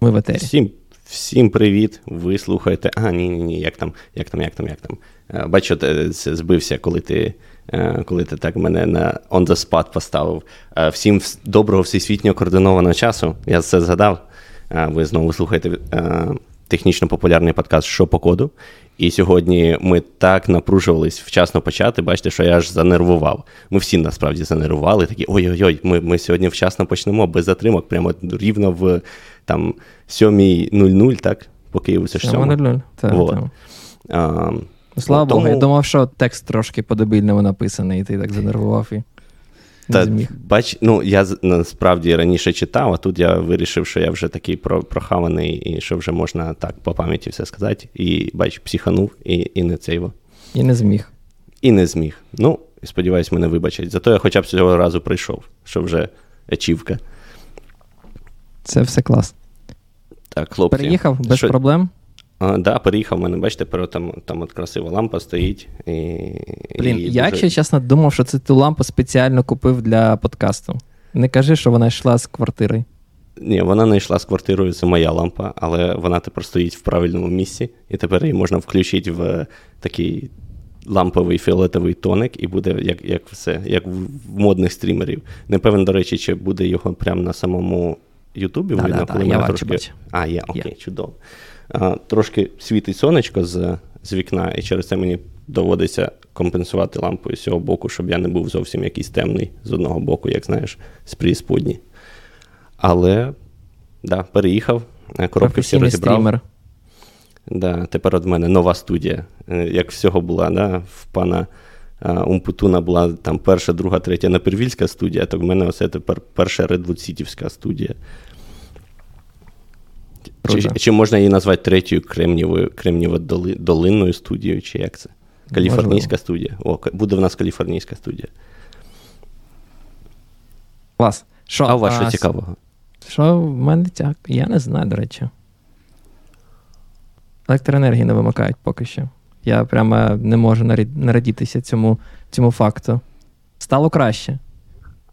Ми в етері. Всім всім привіт. Ви слухаєте. А, ні, ні, ні, як там, як там, як там, як там. Е, бачу, це збився, коли ти е, коли ти так мене на on the spot поставив. Е, всім доброго всесвітнього координованого часу. Я це згадав. Ви знову слухаєте технічно популярний подкаст «Що по коду. І сьогодні ми так напружувались вчасно почати. Бачите, що я аж занервував. Ми всі насправді занервували. Такі ой-ой-ой, ми ми сьогодні вчасно почнемо без затримок, прямо рівно в там 7.00, так? По Києву це ж 7.00. Так, вот. а, Слава Богу, тому... я думав, що текст трошки по-дебільному написаний, і ти так занервував і. Та, бач, ну я насправді раніше читав, а тут я вирішив, що я вже такий прохаваний, і що вже можна так по пам'яті все сказати. І бач, психанув, і і не цей. І не зміг. І не зміг. Ну, сподіваюсь, мене вибачать. Зато я хоча б цього разу прийшов, що вже ачівка. Це все клас. Так, хлопці. Переїхав без що... проблем. Так, да, переїхав, у мене, бачите, там там от красива лампа стоїть. І, Блін, і я, дуже... якщо чесно, думав, що це ту лампу спеціально купив для подкасту. Не кажи, що вона йшла з квартири. Ні, вона не йшла з квартирою, це моя лампа, але вона тепер стоїть в правильному місці, і тепер її можна включити в такий ламповий фіолетовий тоник, і буде як як все, як в модних стрімерів. Не певен, до речі, чи буде його прямо на самому Ютубі да, да, да, трошки. Бачу. А, є, окей, є. чудово трошки світить сонечко з з вікна, і через це мені доводиться компенсувати лампою з цього боку, щоб я не був зовсім якийсь темний з одного боку, як знаєш, з прісподні. Але да, переїхав, е, коробки всі розібрав. Стрімер. Да, Тепер от мене нова студія. Е, як всього була, да, в пана Умпутуна була там перша, друга, третя напервільська студія, то в мене оце тепер перша редвудсітівська студія. Чи, чи можна її назвати третьою кремнієвою кремнієво долинною студією, чи як це? Каліфорнійська Можливо. студія. О, буде в нас каліфорнійська студія. Клас. Що, а у вас що цікавого? Що в мене тяг? Я не знаю, до речі. Електроенергії не вимикають поки що. Я прямо не можу нарадітися цьому цьому факту. Стало краще.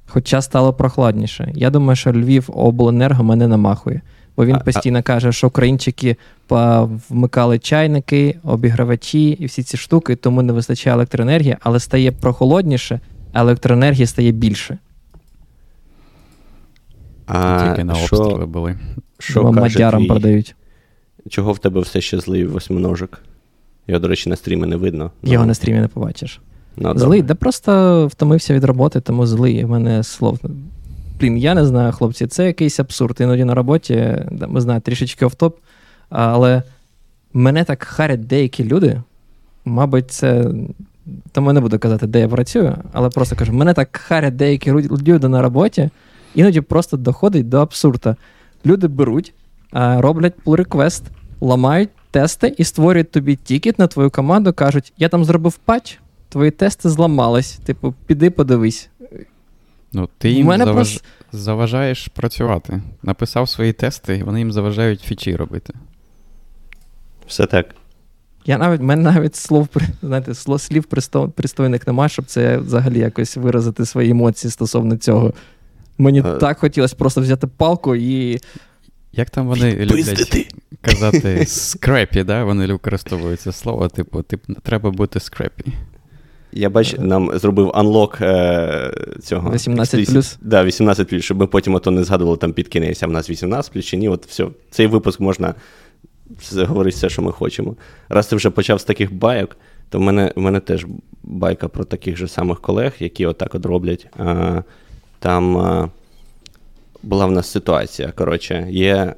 Хоча стало прохладніше. Я думаю, що Львів обленерго мене намахує. Бо він постійно каже, що українчики вмикали чайники, обігравачі і всі ці штуки, тому не вистачає електроенергії, але стає прохолодніше, а електроенергії стає більше. А Тільки на обстріли були. Що мадярам твій... продають. Чого в тебе все ще злий восьминожик? Його, до речі, на стрімі не видно. Його ну. на стрімі не побачиш. Ну, злий, де просто втомився від роботи, тому злий. У мене слов блін, я не знаю, хлопці, це якийсь абсурд. Іноді на роботі, ми знаємо, трішечки офтоп, але мене так харять деякі люди. Мабуть, це. Тому не буду казати, де я працюю, але просто кажу: мене так харять деякі люди на роботі, іноді просто доходить до абсурда. Люди беруть, роблять pull request, ламають тести і створюють тобі тікет на твою команду, кажуть, я там зробив патч, твої тести зламались. Типу, піди подивись. Ну, ти їм заваж... просто... заважаєш працювати. Написав свої тести, і вони їм заважають фічі робити. Все так. Я навіть, в мене навіть слов знаєте, слів пристойних немає, щоб це взагалі якось виразити свої емоції стосовно цього. Мені а... так хотілося просто взяти палку і. Як там вони люблять казати скрепі, да? Вони використовують це слово, типу, типу, треба бути скрепі. Я бачу, нам зробив анлок е, цього. 18 плюс. Да, 18 плюс, щоб ми потім ото не згадували там під кінець, а в нас 18 плюс чи ні. От все. Цей випуск можна говорити все, що ми хочемо. Раз ти вже почав з таких байок, то в мене в мене теж байка про таких же самих колег, які отак от роблять. А, Там а, була в нас ситуація. Коротше, є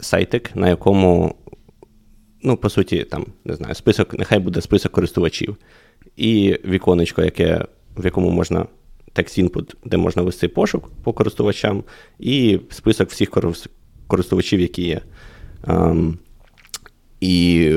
сайтик, на якому, ну, по суті, там, не знаю, список, нехай буде список користувачів і віконечко, яке, в якому можна текст інпут, де можна вести пошук по користувачам, і список всіх користувачів, які є. Um, і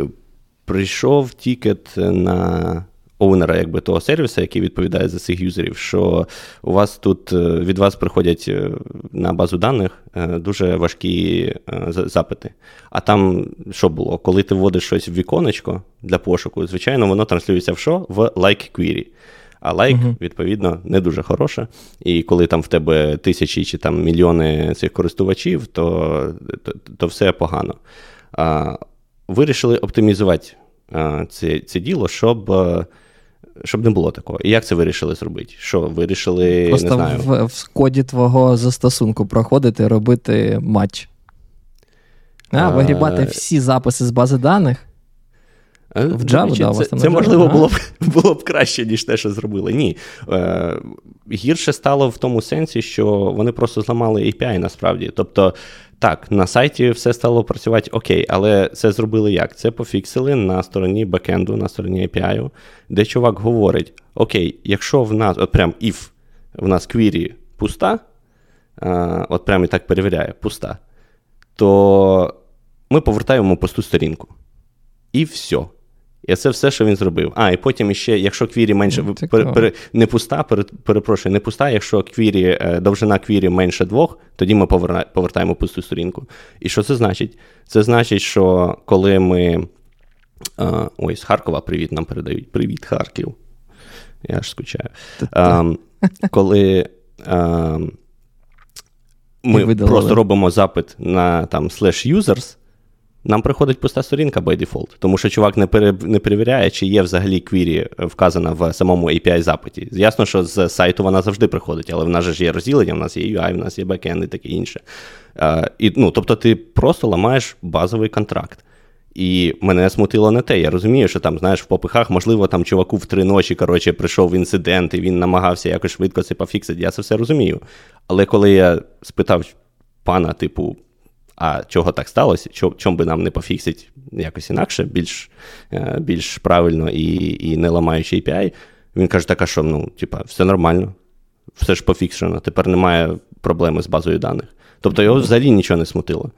прийшов тікет на оунера якби того сервісу, який відповідає за цих юзерів, що у вас тут е, від вас приходять е, на базу даних е, дуже важкі запити. А там що було? Коли ти вводиш щось в віконечко для пошуку, звичайно, воно транслюється в що? В like query. А лайк, like, відповідно, не дуже хороше. І коли там в тебе тисячі чи там мільйони цих користувачів, то то, то все погано. А, Вирішили оптимізувати а, це це діло, щоб щоб не було такого. І як це вирішили зробити? Що вирішили Просто не знаю. В, в коді твого застосунку проходити, робити матч. А, Вигрібати всі записи з бази даних. В Java, да, Це, це можливо, було б було б краще, ніж те, що зробили. Ні. Е, Гірше стало в тому сенсі, що вони просто зламали API насправді. Тобто, так, на сайті все стало працювати окей, але це зробили як? Це пофіксили на стороні бекенду, на стороні API, де чувак говорить: Окей, якщо в нас, от прям if в нас квірі пуста, от прям і так перевіряє, пуста, то ми повертаємо пусту сторінку. І все. І це все, що він зробив. А, і потім ще, якщо квірі менше пер, пер, не пуста, пер, перепрошую, не пуста, якщо квірі, е, довжина квірі менше двох, тоді ми повертаємо пусту сторінку. І що це значить? Це значить, що коли ми. А, ой, з Харкова привіт нам передають. Привіт, Харків. Я ж скучаю. А, коли а, ми просто робимо запит на там slash users, нам приходить пуста сторінка by default, тому що чувак не пере, не перевіряє, чи є взагалі квірі вказана в самому API-запиті. Ясно, що з сайту вона завжди приходить, але в нас же ж є розділення, в нас є UI, в нас є бекенд і таке інше. Uh, і, ну, Тобто ти просто ламаєш базовий контракт. І мене смутило не те. Я розумію, що там, знаєш, в попихах, можливо, там чуваку в три ночі коротше, прийшов інцидент, і він намагався якось швидко це пофіксити. Я це все розумію. Але коли я спитав пана, типу, а чого так сталося? Чому би нам не пофіксити якось інакше, більш е, більш правильно і і не ламаючи API? Він каже, так, а що, ну, типа, все нормально, все ж пофікшено, тепер немає проблеми з базою даних. Тобто його взагалі нічого не смутило.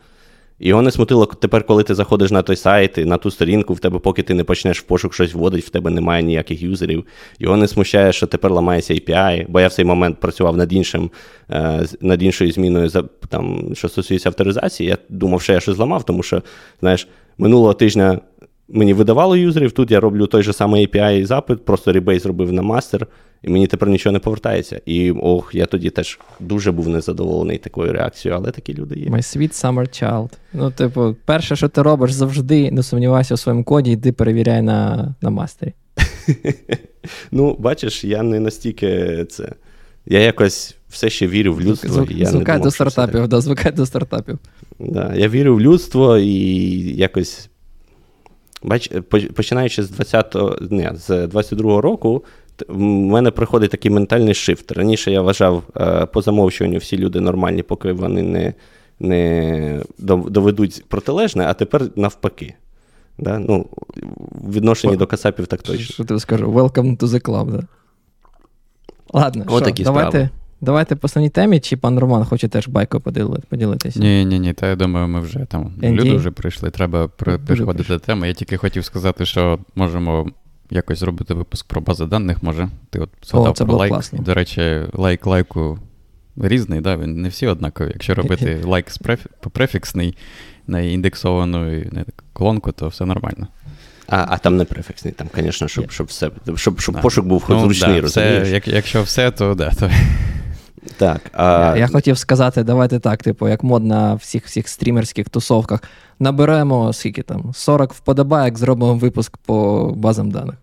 Його не смутило тепер, коли ти заходиш на той сайт, на ту сторінку, в тебе, поки ти не почнеш в пошук щось вводити, в тебе немає ніяких юзерів. Його не смущає, що тепер ламається API, бо я в цей момент працював над іншим, е, над іншою зміною, там, що стосується авторизації. Я думав, що я щось зламав, тому що, знаєш, минулого тижня мені видавало юзерів, тут я роблю той же самий API-запит, просто rebase зробив на master, і мені тепер нічого не повертається. І ох, я тоді теж дуже був незадоволений такою реакцією, але такі люди є. My sweet summer child. Ну, типу, перше, що ти робиш, завжди не сумнівайся у своєму коді, йди перевіряй на на мастері. Ну, бачиш, я не настільки це. Я якось все ще вірю в людство. Звук, я звукай до стартапів, да, звукай до стартапів. Да, Я вірю в людство і якось Бач, починаючи з 20 ні, з 22-го року, в мене приходить такий ментальний шифт. Раніше я вважав е, по замовчуванню всі люди нормальні, поки вони не не доведуть протилежне, а тепер навпаки. Да? Ну, В відношенні до Касапів так точно. Що ти скажу? Welcome to the club, да? Ладно, що, давайте. Справи. Давайте по основній темі, чи пан Роман хоче теж байкою поділитися? Ні, ні, ні, та я думаю, ми вже там ND? люди вже прийшли, треба переходити до теми. Я тільки хотів сказати, що можемо якось зробити випуск про бази даних, може. Ти от згадав про лайк. Класно. До речі, лайк лайку різний, да? він не всі однакові. Якщо робити лайк префіксний на індексовану колонку, то все нормально. А а там не префіксний, там, звісно, щоб щоб все, щоб щоб пошук був ну, зручний, да, розумієш? Це, як, Якщо все, то да. То... Так, а... Я я хотів сказати, давайте так, типу, як мод на всіх всіх стрімерських тусовках. Наберемо скільки там, 40 вподобайок, зробимо випуск по базам даних.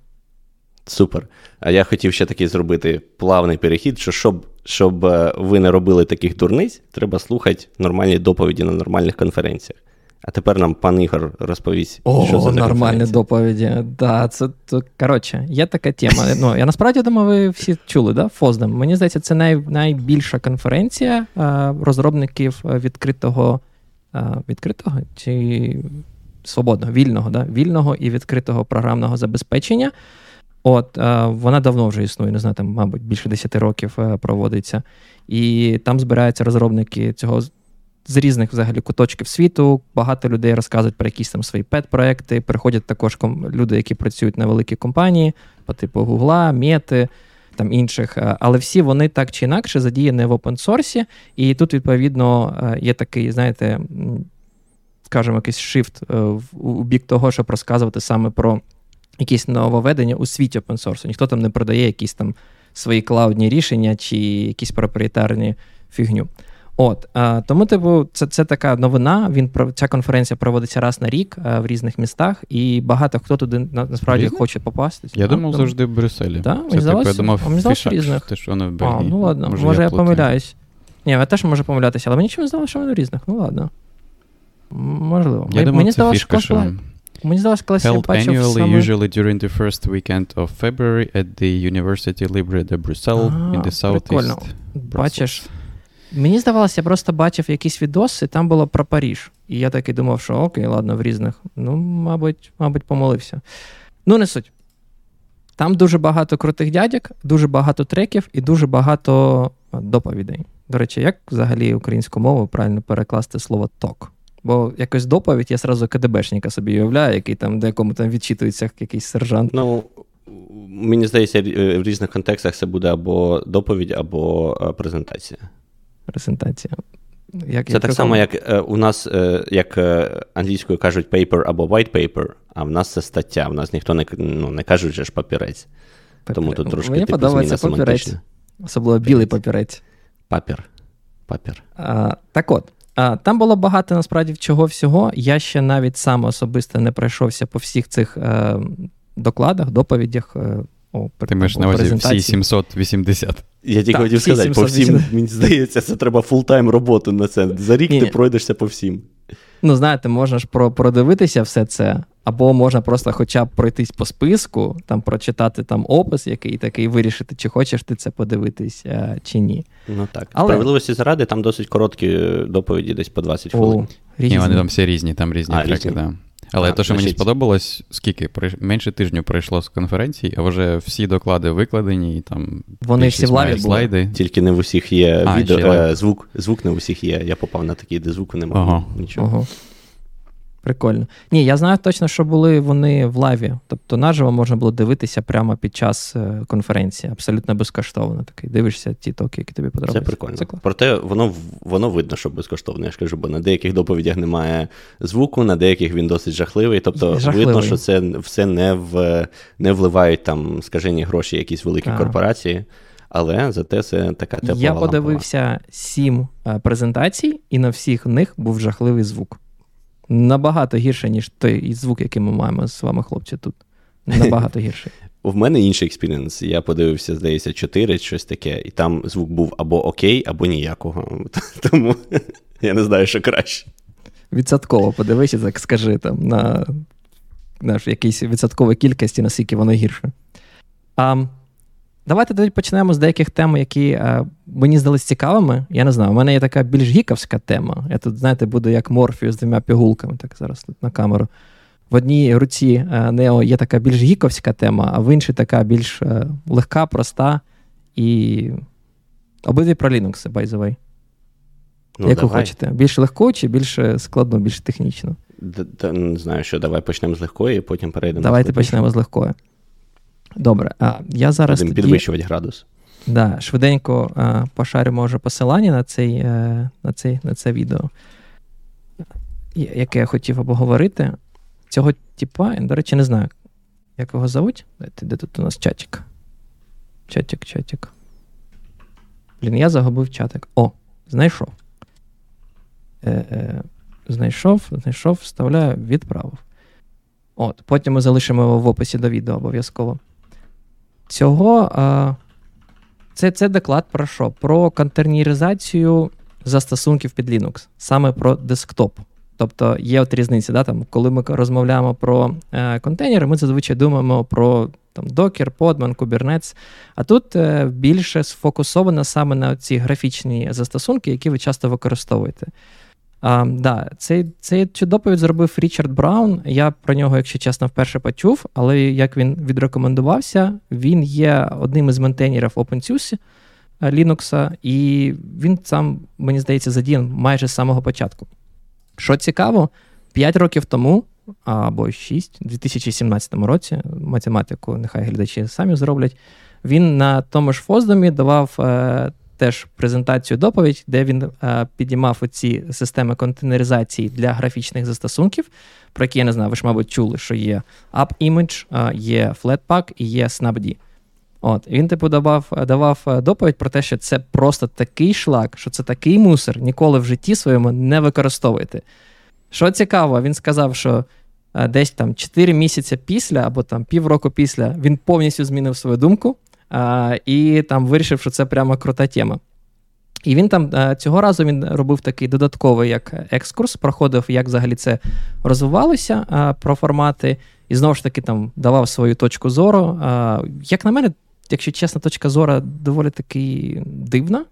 Супер. А я хотів ще такий зробити плавний перехід, що щоб щоб е, ви не робили таких дурниць, треба слухати нормальні доповіді на нормальних конференціях. А тепер нам пан Ігор розповість, О, що за нормальні доповіді. Да, це, це коротше, є така тема. Ну, Я насправді думаю, ви всі чули, да, Фоздем. Мені здається, це най, найбільша конференція а, розробників відкритого а, відкритого чи свободного, вільного, да, вільного і відкритого програмного забезпечення. От, а, Вона давно вже існує, не знаю, там, мабуть, більше 10 років проводиться. І там збираються розробники цього з різних взагалі куточків світу. Багато людей розказують про якісь там свої пет-проекти. Приходять також люди, які працюють на великі компанії, по типу Гугла, Мети. Там інших, е, але всі вони так чи інакше задіяні в опенсорсі, і тут, відповідно, е, є такий, знаєте, скажімо, якийсь шифт е, у бік того, щоб розказувати саме про якісь нововведення у світі опенсорсу. Ніхто там не продає якісь там свої клаудні рішення чи якісь проприєтарні фігню. От а, тому, типу, це це така новина. Він ця конференція проводиться раз на рік а, в різних містах, і багато хто туди на, насправді Різних? хоче попасти. Я а, думав там... завжди в Брюсселі. Да? Це, типу, я думав, а здалося різних. Те, що воно в А, ну ладно, може, може я, я помиляюсь. Ні, я теж можу помилятися, але мені чомусь здалося, що вони в різних. Ну ладно. Можливо. Я думав, мені здалося, що що... Мені здалося, коли я бачив annually, саме... usually during the first weekend of February at the University Libre de Bruxelles in the southeast. Прикольно. Бачиш, Мені здавалося, я просто бачив якийсь відос, і там було про Паріж. І я такий думав, що окей, ладно, в різних. Ну, мабуть, мабуть, помолився. Ну, не суть. Там дуже багато крутих дядьок, дуже багато треків і дуже багато доповідей. До речі, як взагалі українську мову правильно перекласти слово ток? Бо якось доповідь я зразу КДБшника собі уявляю, який там декому там відчитується якийсь сержант. Ну, мені здається, в різних контекстах це буде або доповідь, або презентація презентація. Як, Це як так само, як е, у нас, е, як е, англійською кажуть paper або white paper, а в нас це стаття. В нас ніхто не ну, не кажуть же ж папірець. Папір. Тому тут трошки Мені типу, подобається папірець. Особливо білий папірець. Папір. Папір. А, Так от. А, Там було багато насправді чого всього. Я ще навіть сам особисто не пройшовся по всіх цих е, докладах, доповідях. Е, о, Ти маєш на увазі всі 780. Я тільки хотів сказати, по всім, мені здається, це треба full-time роботу на це. За рік Ні. ти пройдешся по всім. Ну, знаєте, можна ж продивитися все це, або можна просто хоча б пройтись по списку, там прочитати там опис, який такий, вирішити, чи хочеш ти це подивитись, а, чи ні. Ну так. Але... Справедливості заради, там досить короткі доповіді, десь по 20 хвилин. Ні, вони там всі різні, там різні а, треки, різні. Да. Але а, те, що значить... мені сподобалось, скільки менше тижню пройшло з конференції, а вже всі доклади викладені, і там вони всі в лаві слайди. Були. Тільки не в усіх є а, відео, е, звук, звук не в усіх є. Я попав на такий, де звуку немає. Ага. Нічого. Ага. Прикольно. Ні, я знаю точно, що були вони в лайві. Тобто наживо можна було дивитися прямо під час е, конференції, абсолютно безкоштовно. Такий дивишся ті токи, які тобі подобаються. Це прикольно. Це Проте воно воно видно, що безкоштовно. Я ж кажу, бо на деяких доповідях немає звуку, на деяких він досить жахливий. Тобто жахливий. видно, що це все не в не вливають там скажені гроші, якісь великі а. корпорації. Але зате це така тепла Я подивився лампова. сім е, презентацій, і на всіх них був жахливий звук набагато гірше, ніж той звук, який ми маємо з вами, хлопці, тут. Набагато гірший. У мене інший experience. Я подивився, здається, 4 щось таке, і там звук був або окей, або ніякого. Тому я не знаю, що краще. Відсотково подивися, так скажи там на, на якійсь відсотковій кількості, наскільки воно гірше. А, Давайте тоді почнемо з деяких тем, які а, е, мені здались цікавими. Я не знаю, у мене є така більш гіковська тема. Я тут, знаєте, буду як морфію з двома пігулками, так зараз тут на камеру. В одній руці Нео є така більш гіковська тема, а в іншій така більш а, е, легка, проста і обидві про Linux, by the way. Ну, Як давай. ви хочете? Більш легко чи більш складно, більш технічно? Не знаю, що давай почнемо з легкої, і потім перейдемо. Давайте почнемо з легкої. Добре, а я зараз. Будемо тоді, підвищувати градус. Да, Швиденько а, пошарю, може, посилання на цей, е, на, цей, на це відео, яке я хотів обговорити. Цього типа, до речі, не знаю, як його зовуть. Де тут у нас чатик? Чатик, чатик. Блін, я загубив чатик. О, знайшов. Е, е, Знайшов, знайшов, вставляю, відправив. От, Потім ми залишимо його в описі до відео обов'язково. Цього це це доклад про що? Про контейнеризацію застосунків під Linux, саме про десктоп. Тобто є от різниця, да, там, коли ми розмовляємо про е, контейнери, ми зазвичай думаємо про там, Docker, Podman, Kubernetes. А тут е, більше сфокусовано саме на ці графічні застосунки, які ви часто використовуєте. А, да, Цей цей цю доповідь зробив Річард Браун. Я про нього, якщо чесно, вперше почув, але як він відрекомендувався, він є одним із ментейнерів OpenSUSE е, Linux, і він сам, мені здається, задіян майже з самого початку. Що цікаво, 5 років тому, або 6, у 2017 році, математику, нехай глядачі самі зроблять, він на тому ж Фоздомі давав е, теж презентацію доповідь, де він е, підіймав оці системи контейнеризації для графічних застосунків, про які я не знаю, ви ж, мабуть, чули, що є AppImage, е, є Flatpak і є SnapD. От, Він, типу, давав давав е, доповідь про те, що це просто такий шлак, що це такий мусор, ніколи в житті своєму не використовуйте. Що цікаво, він сказав, що е, десь там 4 місяці після або там півроку після він повністю змінив свою думку і там вирішив, що це прямо крута тема. І він там е, цього разу він робив такий додатковий як екскурс, проходив, як взагалі це розвивалося про формати, і знову ж таки там давав свою точку зору. Як на мене, якщо чесно, точка зору доволі таки дивна.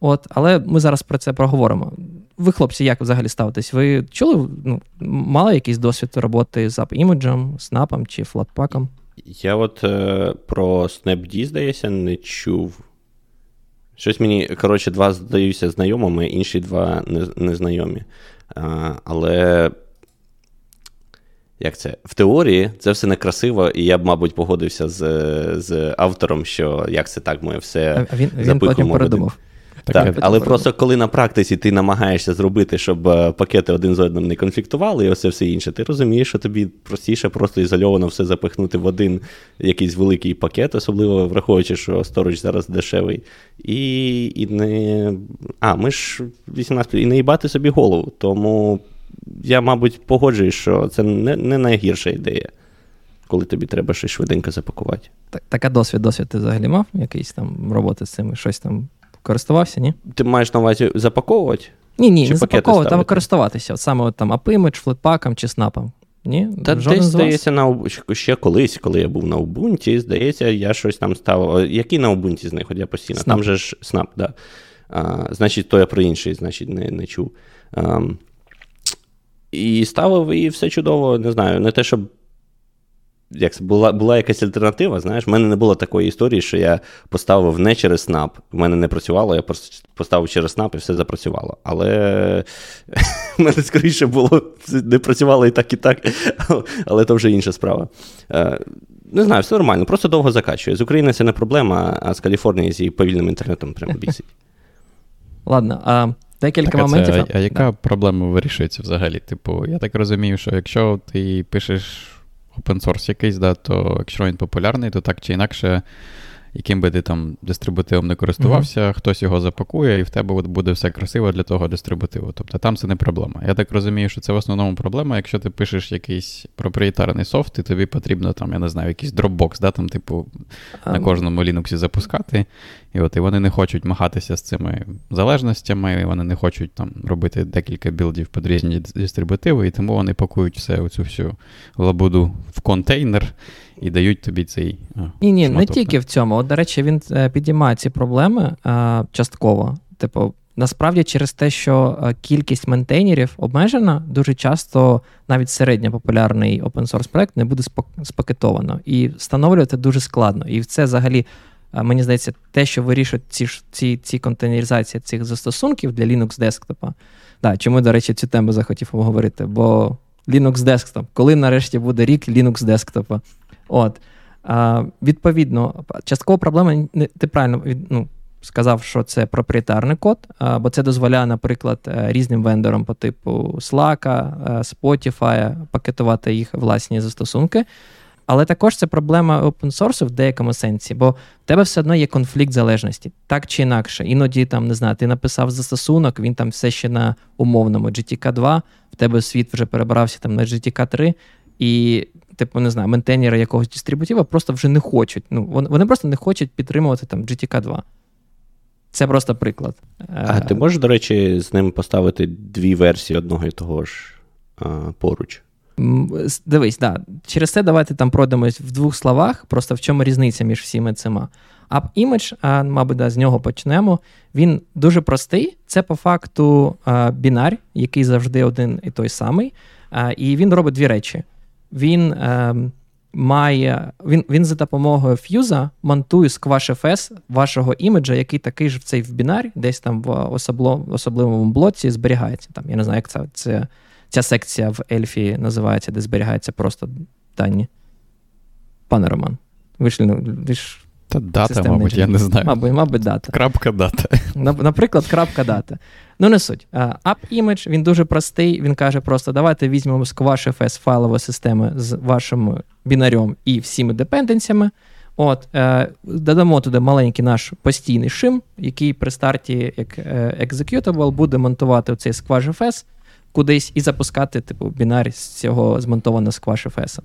От, Але ми зараз про це проговоримо. Ви, хлопці, як взагалі ставитесь? Ви чули, ну, мали якийсь досвід роботи з AppImage, снапом чи флатпаком? Я от е, про SnapD, здається, не чув. Щось мені, коротше, два здаються знайомими, інші два незнайомі. А, Але як це? В теорії це все некрасиво, і я б, мабуть, погодився з з автором, що як це так, ми все а він, він потім передумав. Так, так але просто коли на практиці ти намагаєшся зробити, щоб е, пакети один з одним не конфліктували, і оце все інше, ти розумієш, що тобі простіше просто ізольовано все запихнути в один якийсь великий пакет, особливо враховуючи, що сторож зараз дешевий. І і не. А, ми ж 18 і не їбати собі голову. Тому я, мабуть, погоджуюсь, що це не, не найгірша ідея. Коли тобі треба щось швиденько запакувати. Так, Така досвід, досвід ти взагалі мав якийсь там роботи з цим, щось там Користувався, ні? Ти маєш на увазі запаковувати? Ні, ні, не запаковувати, а користуватися. От саме от там AppImage, флетпаком чи снапом. Ні? Та десь, здається, на ще колись, коли я був на Ubuntu, здається, я щось там став. Який на Ubuntu з них? От я постійно. Snap. Там же ж Snap, да. А, Значить, то я про інший, значить, не не чув. А, І ставив, і все чудово, не знаю, не те, щоб як була була якась альтернатива, знаєш, в мене не було такої історії, що я поставив не через СНАП. В мене не працювало, я просто поставив через СНАП і все запрацювало. Але в мене скоріше було, не працювало і так, і так, але то вже інша справа. Е, не знаю, все нормально, просто довго закачує. З України це не проблема, а з Каліфорнії з її повільним інтернетом прямо бісить. Ладно, а декілька так, моментів. Це, а, а яка да. проблема вирішується взагалі? Типу, я так розумію, що якщо ти пишеш open source якийсь, да, то якщо він популярний, то так чи інакше яким би ти там дистрибутивом не користувався, mm-hmm. хтось його запакує, і в тебе буде все красиво для того дистрибутиву. Тобто там це не проблема. Я так розумію, що це в основному проблема, якщо ти пишеш якийсь проприєтарний софт, і тобі потрібно там, я не знаю, якийсь Dropbox, да, там, типу, um. на кожному Linux запускати. І от і вони не хочуть махатися з цими залежностями, і вони не хочуть там робити декілька білдів під різні дистрибутиви, і тому вони пакують все оцю всю лабуду в контейнер і дають тобі цей. Ні, ні, не тільки в цьому. От, до речі, він е, підіймає ці проблеми а, частково. Типу, насправді, через те, що е, кількість ментейнерів обмежена, дуже часто навіть середньопопулярний open-source проект не буде спакетовано. І встановлювати дуже складно. І це взагалі. Е, мені здається, те, що вирішують ці ці, ці контейнеризації цих застосунків для Linux десктопа. Да, Чому, до речі, цю тему захотів обговорити? Бо Linux Desktop, коли нарешті буде рік Linux десктопа? От. А, Відповідно, часткова проблема ти правильно ну, сказав, що це проприєтарний код, а, бо це дозволяє, наприклад, е, різним вендорам по типу Slack, е, Spotify пакетувати їх власні застосунки. Але також це проблема open source в деякому сенсі, бо в тебе все одно є конфлікт залежності, так чи інакше. Іноді там не знаю, ти написав застосунок, він там все ще на умовному GTK 2, в тебе світ вже перебрався там на GTK 3, і типу, не знаю, ментейнера якогось дистрибутива просто вже не хочуть. Ну, Вони просто не хочуть підтримувати там GTK 2. Це просто приклад. А ти можеш, до речі, з ним поставити дві версії одного і того ж а, поруч? Дивись, да. через це давайте там пройдемось в двох словах, просто в чому різниця між всіми цими. App а, мабуть, да, з нього почнемо. Він дуже простий. Це по факту а, бінар, який завжди один і той самий. А, і він робить дві речі він е, має, він він за допомогою ф'юза монтує SquashFS вашого іміджа, який такий ж в цей в бінар, десь там в особло, особливому блоці зберігається. Там, Я не знаю, як це, це ця секція в Ельфі називається, де зберігається просто дані. Пане Роман, ви ж, ви ж Та дата, мабуть, я не знаю. Мабуть, мабуть, дата. Крапка дата. Наприклад, крапка дата. Ну, не суть. App Image, він дуже простий. Він каже: просто давайте візьмемо SquashFS файлової системи з вашим бінарем і всіми депенденціями. От, е, Додамо туди маленький наш постійний шим, який при старті як е, executable буде монтувати цей SquashFS кудись і запускати типу, бінар з цього змонтованого SquashFS.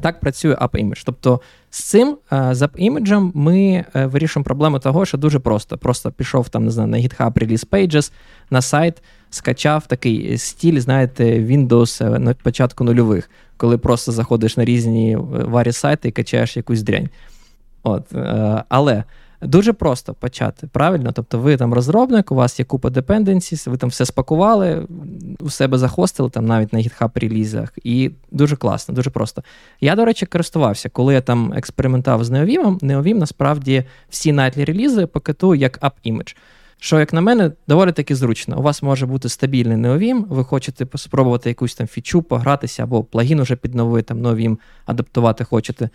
Так працює AppImage. Тобто з цим з AppImage ми вирішимо вирішуємо проблему того, що дуже просто. Просто пішов там, не знаю, на GitHub Release Pages, на сайт, скачав такий стіль, знаєте, Windows е, на початку нульових, коли просто заходиш на різні е, варі сайти і качаєш якусь дрянь. От, Але Дуже просто почати, правильно? Тобто ви там розробник, у вас є купа dependencies, ви там все спакували, у себе захостили, там навіть на GitHub релізах, і дуже класно, дуже просто. Я, до речі, користувався, коли я там експериментував з Neovim, Neovim насправді всі найтлі релізи пакетує як app-image. Що, як на мене, доволі таки зручно. У вас може бути стабільний Neovim, ви хочете спробувати якусь там фічу, погратися, або плагін уже під новий там Neovim адаптувати хочете.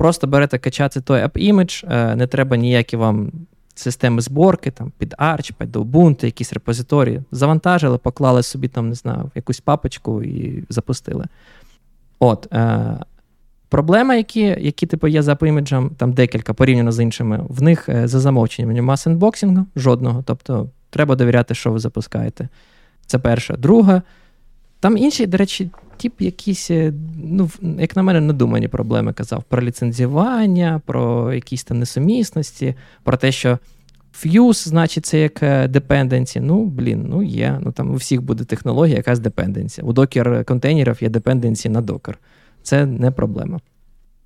Просто берете качати той app-image, е, не треба ніякі вам системи зборки, там під Arch, під Ubuntu, якісь репозиторії. Завантажили, поклали собі там, не знаю, якусь папочку і запустили. От. Е, Проблема, які які типу, є за AppImage ем, там декілька порівняно з іншими, в них е, за замовченням нема сендбоксингу жодного. Тобто треба довіряти, що ви запускаєте. Це перше. Друге, там інші, до речі, тип якісь, е, ну, як на мене, надумані проблеми казав про ліцензіювання, про якісь там несумісності, про те, що Fuse, значить, це як dependency. Ну, блін, ну є. Ну там у всіх буде технологія, якась dependency. У докер контейнерів є dependency на докер. Це не проблема.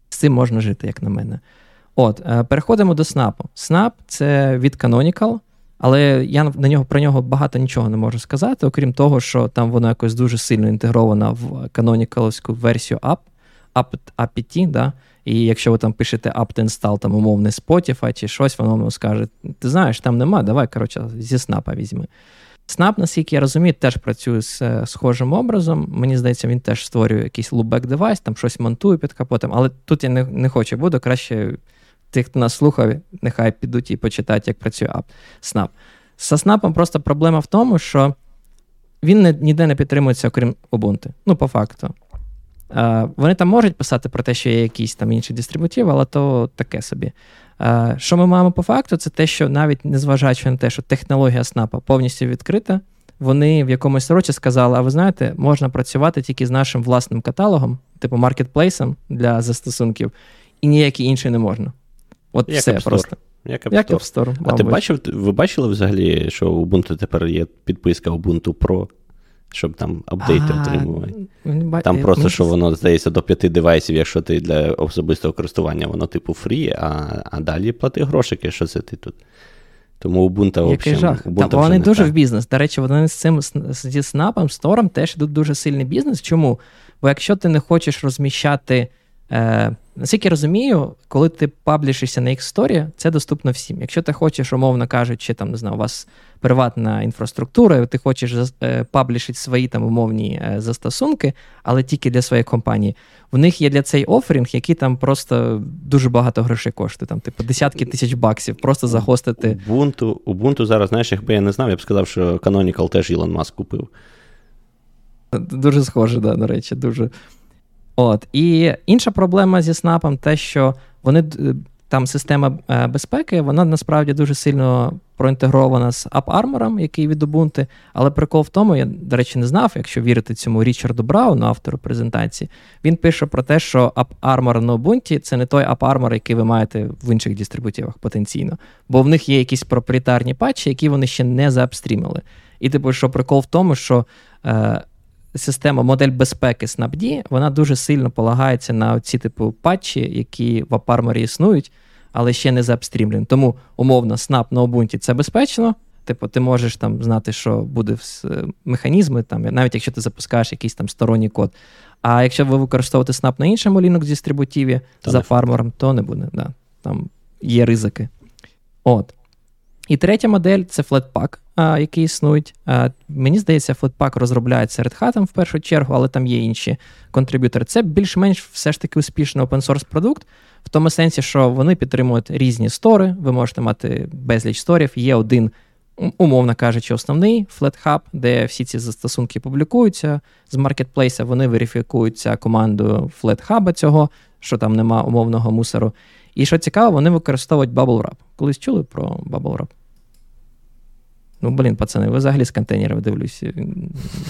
З цим можна жити, як на мене. От, е, переходимо до Snap. Snap це від Canonical. Але я на нього про нього багато нічого не можу сказати, окрім того, що там воно якось дуже сильно інтегровано в канонікаловську версію App, App, APT, да? І якщо ви там пишете apt install, там умовний Spotify чи щось, воно вам скаже: ти знаєш, там нема, давай, коротше, зі снапа візьми. Snap, наскільки я розумію, теж працює з е, схожим образом. Мені здається, він теж створює якийсь loopback девайс, там щось монтує під капотом, але тут я не не хочу, буду краще тих, хто нас слухав, нехай підуть і почитають, як працює ап Snap. З Snap просто проблема в тому, що він не, ніде не підтримується, окрім Ubuntu. Ну, по факту. Uh, вони там можуть писати про те, що є якийсь там інший дистрибутив, але то таке собі. Uh, що ми маємо по факту, це те, що навіть незважаючи на те, що технологія Snap повністю відкрита, вони в якомусь році сказали: а ви знаєте, можна працювати тільки з нашим власним каталогом, типу маркетплейсом для застосунків, і ніякий інший не можна. От Як все просто. Як App Store. Store, А ти бачив, ви бачили взагалі, що у Ubuntu тепер є підписка Ubuntu Pro, щоб там апдейти отримувати? Там просто, що воно здається, до п'яти девайсів, якщо ти для особистого користування, воно типу фрі, а а далі плати грошики, що це ти тут. Тому Ubuntu Який жах. Ubuntu Та, вони дуже так. в бізнес. До речі, вони з цим зі снапом, стором теж йдуть дуже сильний бізнес. Чому? Бо якщо ти не хочеш розміщати. Е, Наскільки я розумію, коли ти паблішишся на X-Story, це доступно всім. Якщо ти хочеш, умовно кажучи, там не знаю, у вас приватна інфраструктура, ти хочеш е, паблішити свої там умовні е, застосунки, але тільки для своєї компанії. В них є для цей оферінг, який там просто дуже багато грошей коштує, там, типу, десятки тисяч баксів, просто захостити. Ubuntu, Ubuntu зараз, знаєш, якби я не знав, я б сказав, що Canonical теж Ілон Маск купив. Дуже схоже, да, до речі, дуже. От. І інша проблема зі снапом те, що вони там система е, безпеки, вона насправді дуже сильно проінтегрована з AppArmor, який від Ubuntu, Але прикол в тому, я, до речі, не знав, якщо вірити цьому Річарду Брауну, автору презентації, він пише про те, що AppArmor на Ubuntu це не той AppArmor, який ви маєте в інших дистрибутивах потенційно. Бо в них є якісь проприєтарні патчі, які вони ще не заапстрімили. І типу, що прикол в тому, що. Е, система, модель безпеки SnapD, вона дуже сильно полагається на ці типу патчі, які в Апарморі існують, але ще не заапстрімлені. Тому, умовно, Snap на Ubuntu це безпечно. Типу, ти можеш там знати, що буде механізми, там, навіть якщо ти запускаєш якийсь там сторонній код. А якщо ви використовуєте Snap на іншому Linux дистрибутиві за фармером, то не буде. Да. Там є ризики. От. І третя модель це Flatpak, який існують. Мені здається, Flatpak розробляється Red Hat в першу чергу, але там є інші контриб'ютори. Це більш-менш все ж таки успішний open-source продукт, в тому сенсі, що вони підтримують різні стори. Ви можете мати безліч сторів. Є один, умовно кажучи, основний FlatHub, де всі ці застосунки публікуються з маркетплейса. Вони верифікуються командою FlatHub цього, що там нема умовного мусору. І що цікаво, вони використовують Bubble Wrap. Колись чули про Bubble Wrap? Ну, блін, пацани, ви взагалі з контейнерами дивлюся,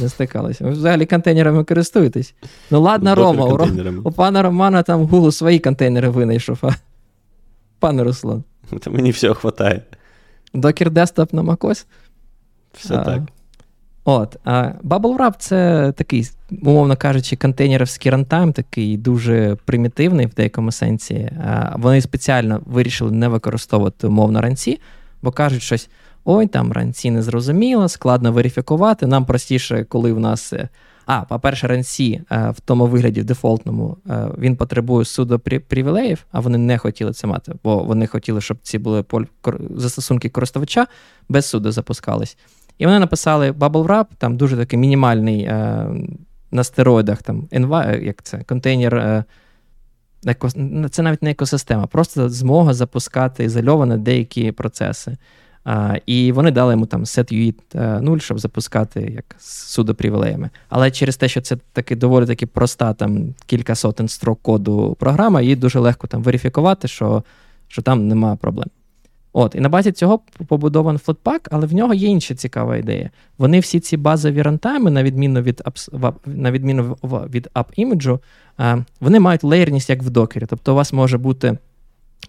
не стикалися. Ви взагалі контейнерами користуєтесь. Ну, ладно, Рома, у, у пана Романа там Google свої контейнери винайшов, а пане Руслан. Та мені всього вистачає. Докер десктоп на macOS? Все а, так. От, а Bubble Wrap це такий, умовно кажучи, контейнерівський рантайм, такий дуже примітивний в деякому сенсі. А, Вони спеціально вирішили не використовувати умовно ранці, бо кажуть щось ой, там ранці не зрозуміло, складно верифікувати. Нам простіше, коли в нас. Е, а, по-перше, ранці е, в тому вигляді в дефолтному е, він потребує судопривілеїв, а вони не хотіли це мати, бо вони хотіли, щоб ці були застосунки користувача без суду запускались. І вони написали Bubble Wrap, там дуже такий мінімальний на стероїдах там як це, контейнер. Це навіть не екосистема, просто змога запускати ізольовано деякі процеси. І вони дали йому там set 0, щоб запускати як з судопривілеями. Але через те, що це таки доволі таки проста, там кілька сотень строк коду програма, її дуже легко там верифікувати, що що там нема проблем. От, І на базі цього побудований Flatpak, але в нього є інша цікава ідея. Вони всі ці базові рантайми, на відміну від на відміну від app-іміджу, вони мають леєрність як в докері. Тобто у вас може бути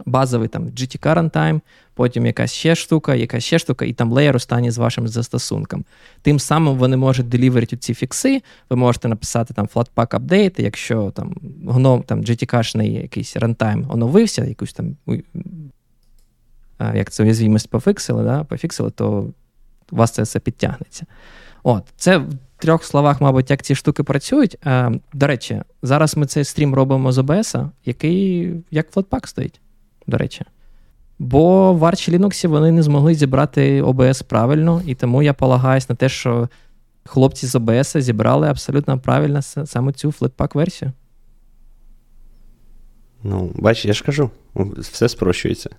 базовий там GTK runtime, потім якась ще штука, якась ще штука, і там леєр останній з вашим застосунком. Тим самим вони можуть деліверити ці фікси, ви можете написати там Flatpak update, якщо там гном там GTK-шний якийсь runtime оновився, якусь там як це уязвімість пофіксили, да, пофіксили, то у вас це все підтягнеться. От, Це в трьох словах, мабуть, як ці штуки працюють. До речі, зараз ми цей стрім робимо з OBS, який як Flatpak стоїть до речі. Бо в Arch Linux вони не змогли зібрати OBS правильно, і тому я полагаюсь на те, що хлопці з OBS зібрали абсолютно правильно саме цю Flatpak-версію. Ну, бач, я ж кажу, все спрощується.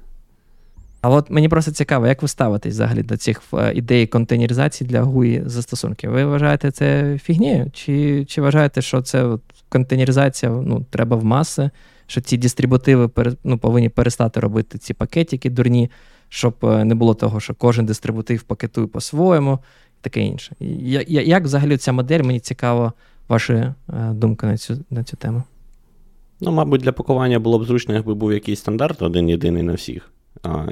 А от мені просто цікаво, як ви ставитесь взагалі до цих е, ідей контейнеризації для GUI застосунків? Ви вважаєте це фігнею? Чи чи вважаєте, що це от контейнеризація ну, треба в маси? Що ці дистрибутиви ну, повинні перестати робити ці пакетики дурні, щоб е, не було того, що кожен дистрибутив пакетує по-своєму і таке інше. Я, я, Як взагалі ця модель? Мені цікава ваша е, думка на цю, на цю тему. Ну, мабуть, для пакування було б зручно, якби був якийсь стандарт один єдиний на всіх.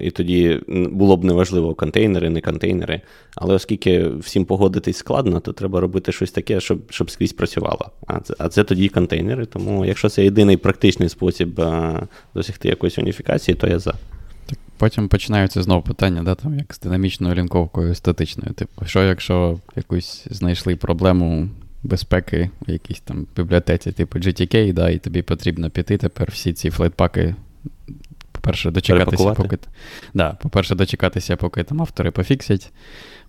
І тоді було б неважливо контейнери, не контейнери. Але оскільки всім погодитись складно, то треба робити щось таке, щоб щоб скрізь працювало. А це а це тоді контейнери. Тому якщо це єдиний практичний спосіб а, досягти якоїсь уніфікації, то я за. Так Потім починаються знову питання, да, там, як з динамічною лінковкою статичною. Типу, що якщо якусь знайшли проблему безпеки в якійсь там бібліотеці, типу GTK, да, і тобі потрібно піти тепер всі ці флейтпаки по-перше, дочекатися, поки. Да, По-перше, дочекатися, поки там автори пофіксять,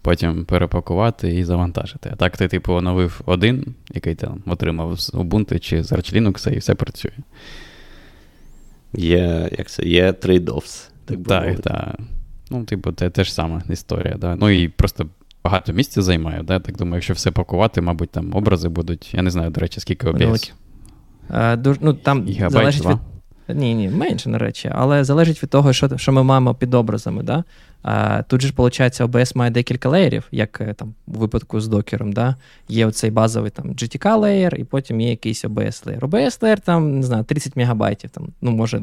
потім перепакувати і завантажити. А так ти, типу, оновив один, який там отримав з Ubuntu чи з Arch Linux, і все працює. Є як це, є trade-offs. Так, так. так. Ну, типу, це теж сама історія. Да. Ну і просто багато місця займає. Да? Так думаю, якщо все пакувати, мабуть, там образи будуть. Я не знаю, до речі, скільки дуж, ну, там залежить від ні, ні, менше на речі, але залежить від того, що що ми маємо під образами. Да? А, Тут же ж, виходить, OBS має декілька леєрів, як е, там у випадку з докером. Да? Є оцей базовий там GTK layer, і потім є якийсь OBS layer. OBS layer там, не знаю, 30 мегабайтів, там, ну, може,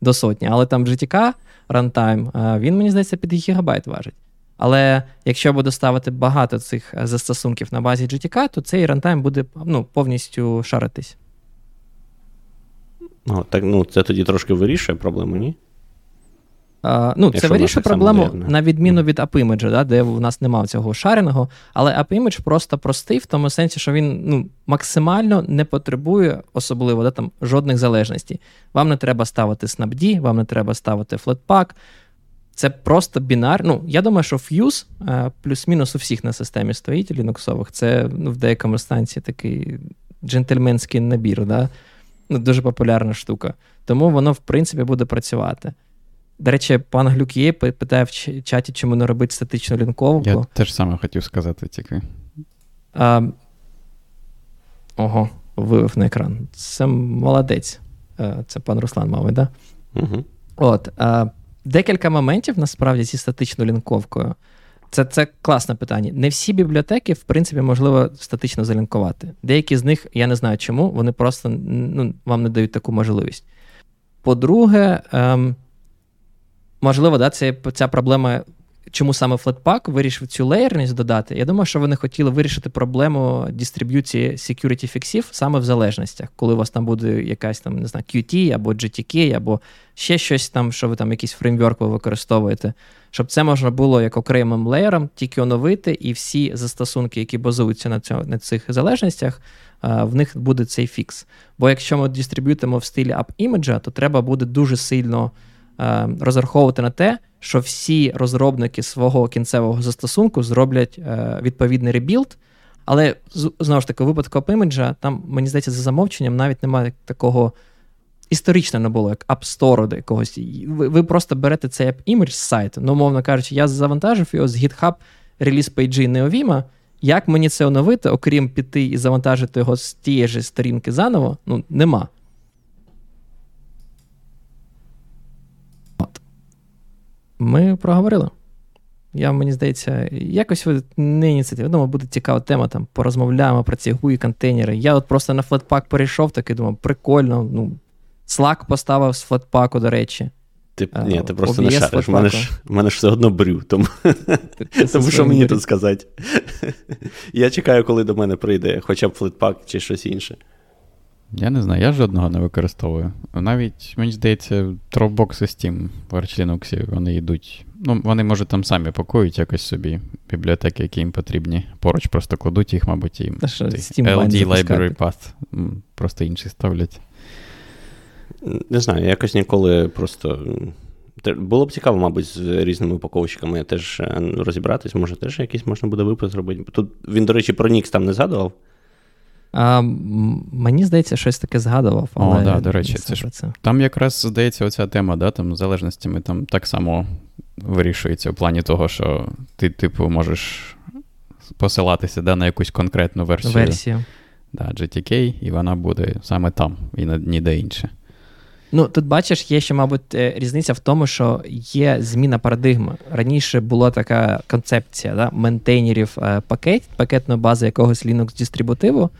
до сотні. Але там GTK runtime, він, мені здається, під гігабайт важить. Але якщо буду ставити багато цих е, застосунків на базі GTK, то цей runtime буде ну, повністю шаритись. Ну, так, ну, Це тоді трошки вирішує проблему, ні? А, ну, Це вирішує проблему на відміну від AppImage, да, де в нас немає цього шарингу, але AppImage просто простий в тому сенсі, що він ну, максимально не потребує особливо да, там, жодних залежностей. Вам не треба ставити SnapD, вам не треба ставити Flatpak. Це просто бінар. Ну, я думаю, що Fuse плюс-мінус у всіх на системі стоїть лінуксових. Це ну, в деякому станції такий джентльменський набір. Да? Ну, Дуже популярна штука. Тому воно, в принципі, буде працювати. До речі, пан Глюк'є питає в чаті, чому не робити статичну лінковку. Я теж саме хотів сказати тільки. А, Ого, вивив на екран. Це молодець. Це пан Руслан, мабуть, так? Да? Угу. От. А, Декілька моментів насправді зі статичною лінковкою. Це це класне питання. Не всі бібліотеки, в принципі, можливо статично залінкувати. Деякі з них, я не знаю чому, вони просто ну, вам не дають таку можливість. По-друге, ем, можливо, да, це, ця проблема чому саме Flatpak вирішив цю леєрність додати. Я думаю, що вони хотіли вирішити проблему дистриб'юції security фіксів саме в залежностях, коли у вас там буде якась там, не знаю, QT або GTK, або ще щось там, що ви там якийсь фреймворк ви використовуєте, щоб це можна було як окремим layer ом тільки оновити, і всі застосунки, які базуються на цьому, на цих залежностях, в них буде цей fix. Бо якщо ми дистриб'ютимо в стилі AppImage а, то треба буде дуже сильно розраховувати на те, що всі розробники свого кінцевого застосунку зроблять е, відповідний rebuild. Але знову ж таки, у випадку AppImage, там, мені здається, за замовченням навіть немає такого. Історично не було, як до якогось. Ви ви просто берете цей AppImage з сайту. Ну, умовно кажучи, я завантажив його з GitHub release page і Neovima. Як мені це оновити, окрім піти і завантажити його з тієї ж сторінки заново, ну, нема. Ми проговорили. Я, мені здається, якось не ініціатива. Думаю, буде цікава тема, там порозмовляємо про ці GUI контейнери. Я от просто на Flatpak перейшов, такий думав, прикольно. ну, Slack поставив з флетпаку, до речі. Ти, а, Ні, ти просто не шариш. У мене ж мене ж все одно брю, тому ти, тому що мені тут сказати. Я чекаю, коли до мене прийде хоча б флетпак чи щось інше. Я не знаю, я жодного не використовую. Навіть, мені здається, Dropbox і Steam в Arch Linux вони йдуть. Ну, вони, може, там самі пакують якось собі бібліотеки, які їм потрібні. Поруч просто кладуть їх, мабуть, і LD Library Path просто інші ставлять. Не знаю, якось ніколи просто. Було б цікаво, мабуть, з різними упаковщиками теж е, розібратись, може, теж якийсь можна буде випуск зробити. Тут він, до речі, про Nix там не згадував. А, Мені здається, щось таке згадував. але О, да, до речі, це ж це. там якраз здається, оця тема, да, там залежностями там так само вирішується в плані того, що ти, типу, можеш посилатися да, на якусь конкретну версію Версію. Да, GTK, і вона буде саме там, і ніде інше. Ну, тут бачиш, є ще, мабуть, е, різниця в тому, що є зміна парадигми. Раніше була така концепція да, ментейнерів е, пакет, пакетної бази якогось Linux-дистрибутиву.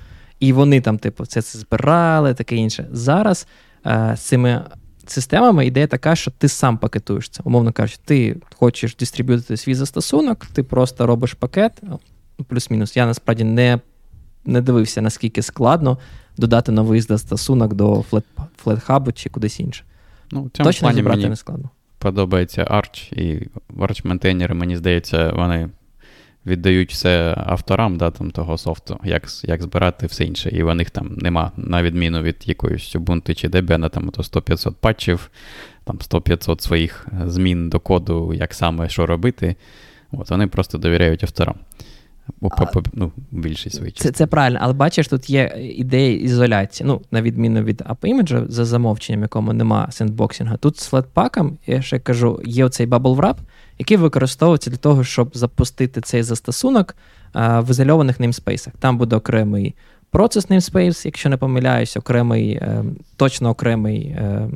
І вони там, типу, це це збирали, таке інше. Зараз е, з цими системами ідея така, що ти сам пакетуєш це. Умовно кажучи, ти хочеш дистриб'ютити свій застосунок, ти просто робиш пакет, ну, плюс-мінус. Я насправді не не дивився, наскільки складно додати новий застосунок до FlatHub чи кудись інше. Ну, цьому Точно зібрати мені не складно. Подобається Arch, і Arch ментейнери, мені здається, вони віддають все авторам да, там, того софту, як як збирати все інше. І у них там нема, на відміну від якоїсь Ubuntu чи Debian, там то 100-500 патчів, там 100-500 своїх змін до коду, як саме що робити. От Вони просто довіряють авторам. А, ну, більшість своїй Це це правильно, але бачиш, тут є ідея ізоляції. Ну, на відміну від AppImage, за замовченням, якому нема сендбоксінга. Тут з флетпаком, я ще кажу, є оцей bubble wrap, який використовується для того, щоб запустити цей застосунок а, в ізольованих неймспейсах. Там буде окремий Process namespace, якщо не помиляюсь, окремий, е, точно окремий, е,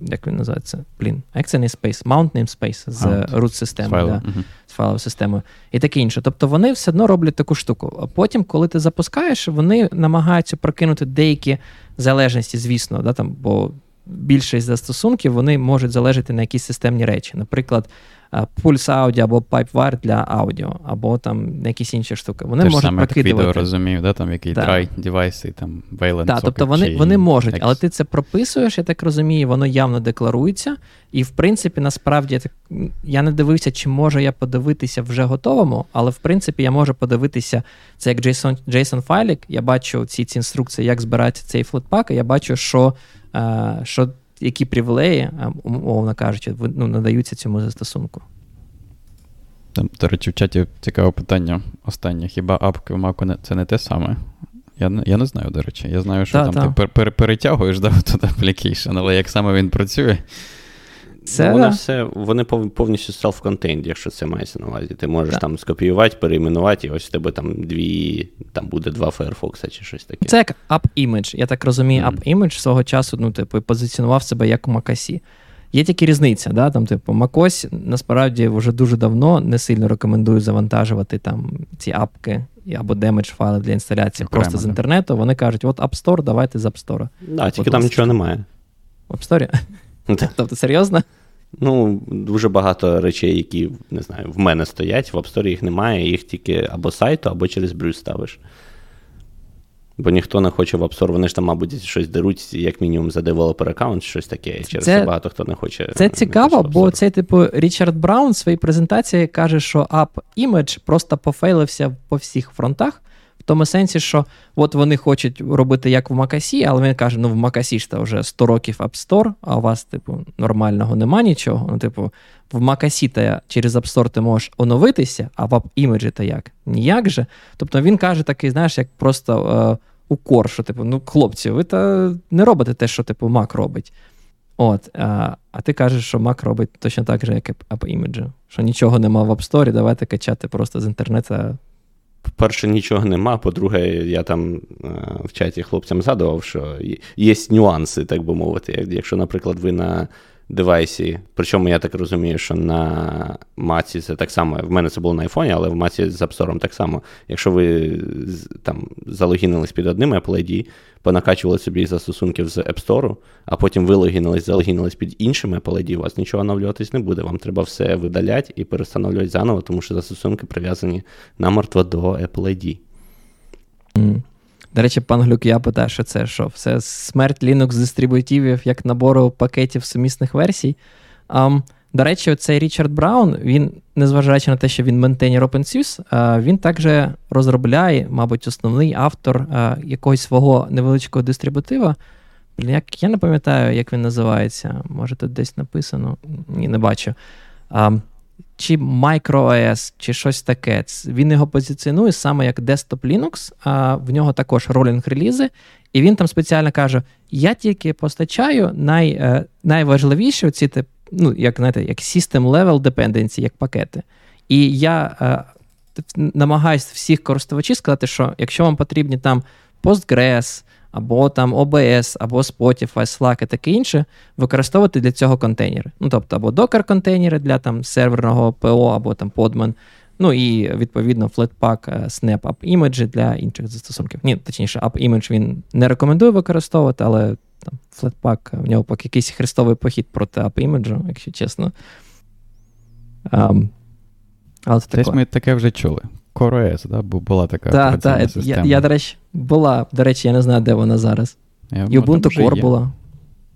як він називається? Блін, як це namespace? Mount namespace з root системи да, uh-huh. з файловою системою і таке інше. Тобто вони все одно роблять таку штуку. А потім, коли ти запускаєш, вони намагаються прокинути деякі залежності, звісно, да, там, бо більшість застосунків вони можуть залежати на якісь системні речі. Наприклад, пульс аудіо або PipeWire для аудіо, або там якісь інші штуки. Вони Те можуть саме, прокидувати. відео розумію, да? там які да. dry девайси, там Valence Так, тобто вони вони можуть, але ти це прописуєш, я так розумію, воно явно декларується. І, в принципі, насправді, я, так, я не дивився, чи можу я подивитися вже готовому, але в принципі я можу подивитися це як JSON JSON файлік. Я бачу ці ці інструкції, як збирається цей Flatpak, і я бачу, що, що які привілеї, умовно кажучи, ну, надаються цьому застосунку. Там, До речі, в чаті цікаве питання останнє. Хіба апки в Mac це не те саме? Я я не знаю, до речі. Я знаю, що та, там та. ти пер- перетягуєш да, туди application, але як саме він працює. Це Воно все, Вони повністю self-contained, якщо це мається на увазі. Ти можеш так. там скопіювати, перейменувати, і ось в тебе там дві, там буде два Firefox чи щось таке. Це як App-Image. Я так розумію, mm. App-Image свого часу ну, типу, позиціонував себе як у Макосі. Є тільки різниця, да? там, типу, MacOS насправді вже дуже давно не сильно рекомендує завантажувати там ці апки або DMG файли для інсталяції Окремо, просто з інтернету. Вони кажуть, от App Store, давайте з App Store. Да, тільки там нічого немає. В App Store? Тобто, серйозно? Ну, дуже багато речей, які не знаю, в мене стоять, в App Store їх немає, їх тільки або з сайту, або через brew ставиш. Бо ніхто не хоче в App Store, вони ж там, мабуть, щось деруть, як мінімум, за developer account, щось таке. Через це, це багато хто не хоче. Це цікаво, бо цей, типу, Річард Браун в своїй презентації каже, що App Image просто пофейлився по всіх фронтах. В тому сенсі, що от вони хочуть робити як в Макасі, але він каже: ну в Макасі ж та вже 100 років App Store, а у вас, типу, нормального нема нічого. Ну, типу, в Макасі та через App Store ти можеш оновитися, а в App Image та як? Ніяк же. Тобто він каже такий, знаєш, як просто е, укор, що, типу, ну, хлопці, ви та не робите те, що типу Mac робить. От, а а ти кажеш, що Mac робить точно так же, як App Image. Що нічого нема в App Store, давайте качати просто з інтернету по-перше, нічого нема. По-друге, я там е, в чаті хлопцям згадував, що є нюанси, так би мовити. Якщо, наприклад, ви на девайсі. Причому я так розумію, що на маці це так само. В мене це було на айфоні, але в маці з App Store так само. Якщо ви там залогінились під одним Apple ID, понакачували собі застосунків з App Store, а потім вилогінились, залогінились під іншим Apple ID, у вас нічого оновлюватись не буде. Вам треба все видаляти і перестановлювати заново, тому що застосунки прив'язані намертво до Apple ID. Mm. До речі, пан Глюк, я питаю, що це що? Все смерть Linux дистрибутивів як набору пакетів сумісних версій. Um, до речі, цей Річард Браун, він, незважаючи на те, що він ментейнер OpenSUSE, uh, він також розробляє, мабуть, основний автор uh, якогось свого невеличкого дистрибутива. Як, Я не пам'ятаю, як він називається. Може, тут десь написано. Ні, не бачу. Чи MicroOS, чи щось таке. Він його позиціонує саме як Desktop Linux, а в нього також ролінг-релізи. І він там спеціально каже: я тільки постачаю най, е, найважливіші оці, ну, як знаєте, як System Level Dependency, як пакети. І я е, намагаюся всіх користувачів сказати, що якщо вам потрібні там Postgres, або там OBS, або Spotify, Slack і таке інше, використовувати для цього контейнери. Ну, тобто, або докер-контейнери для там серверного ПО, або там Podman, ну і відповідно Flatpak, е, Snap App Image для інших застосунків. Ні, точніше, App Image він не рекомендує використовувати, але там Flatpak, в нього поки якийсь хрестовий похід проти App Image, якщо чесно. Um, але це Десь ми таке вже чули. CoreOS, да? бо була така Так, так, я, я, до речі, була, до речі, я не знаю, де вона зараз. Я, І Ubuntu Core була.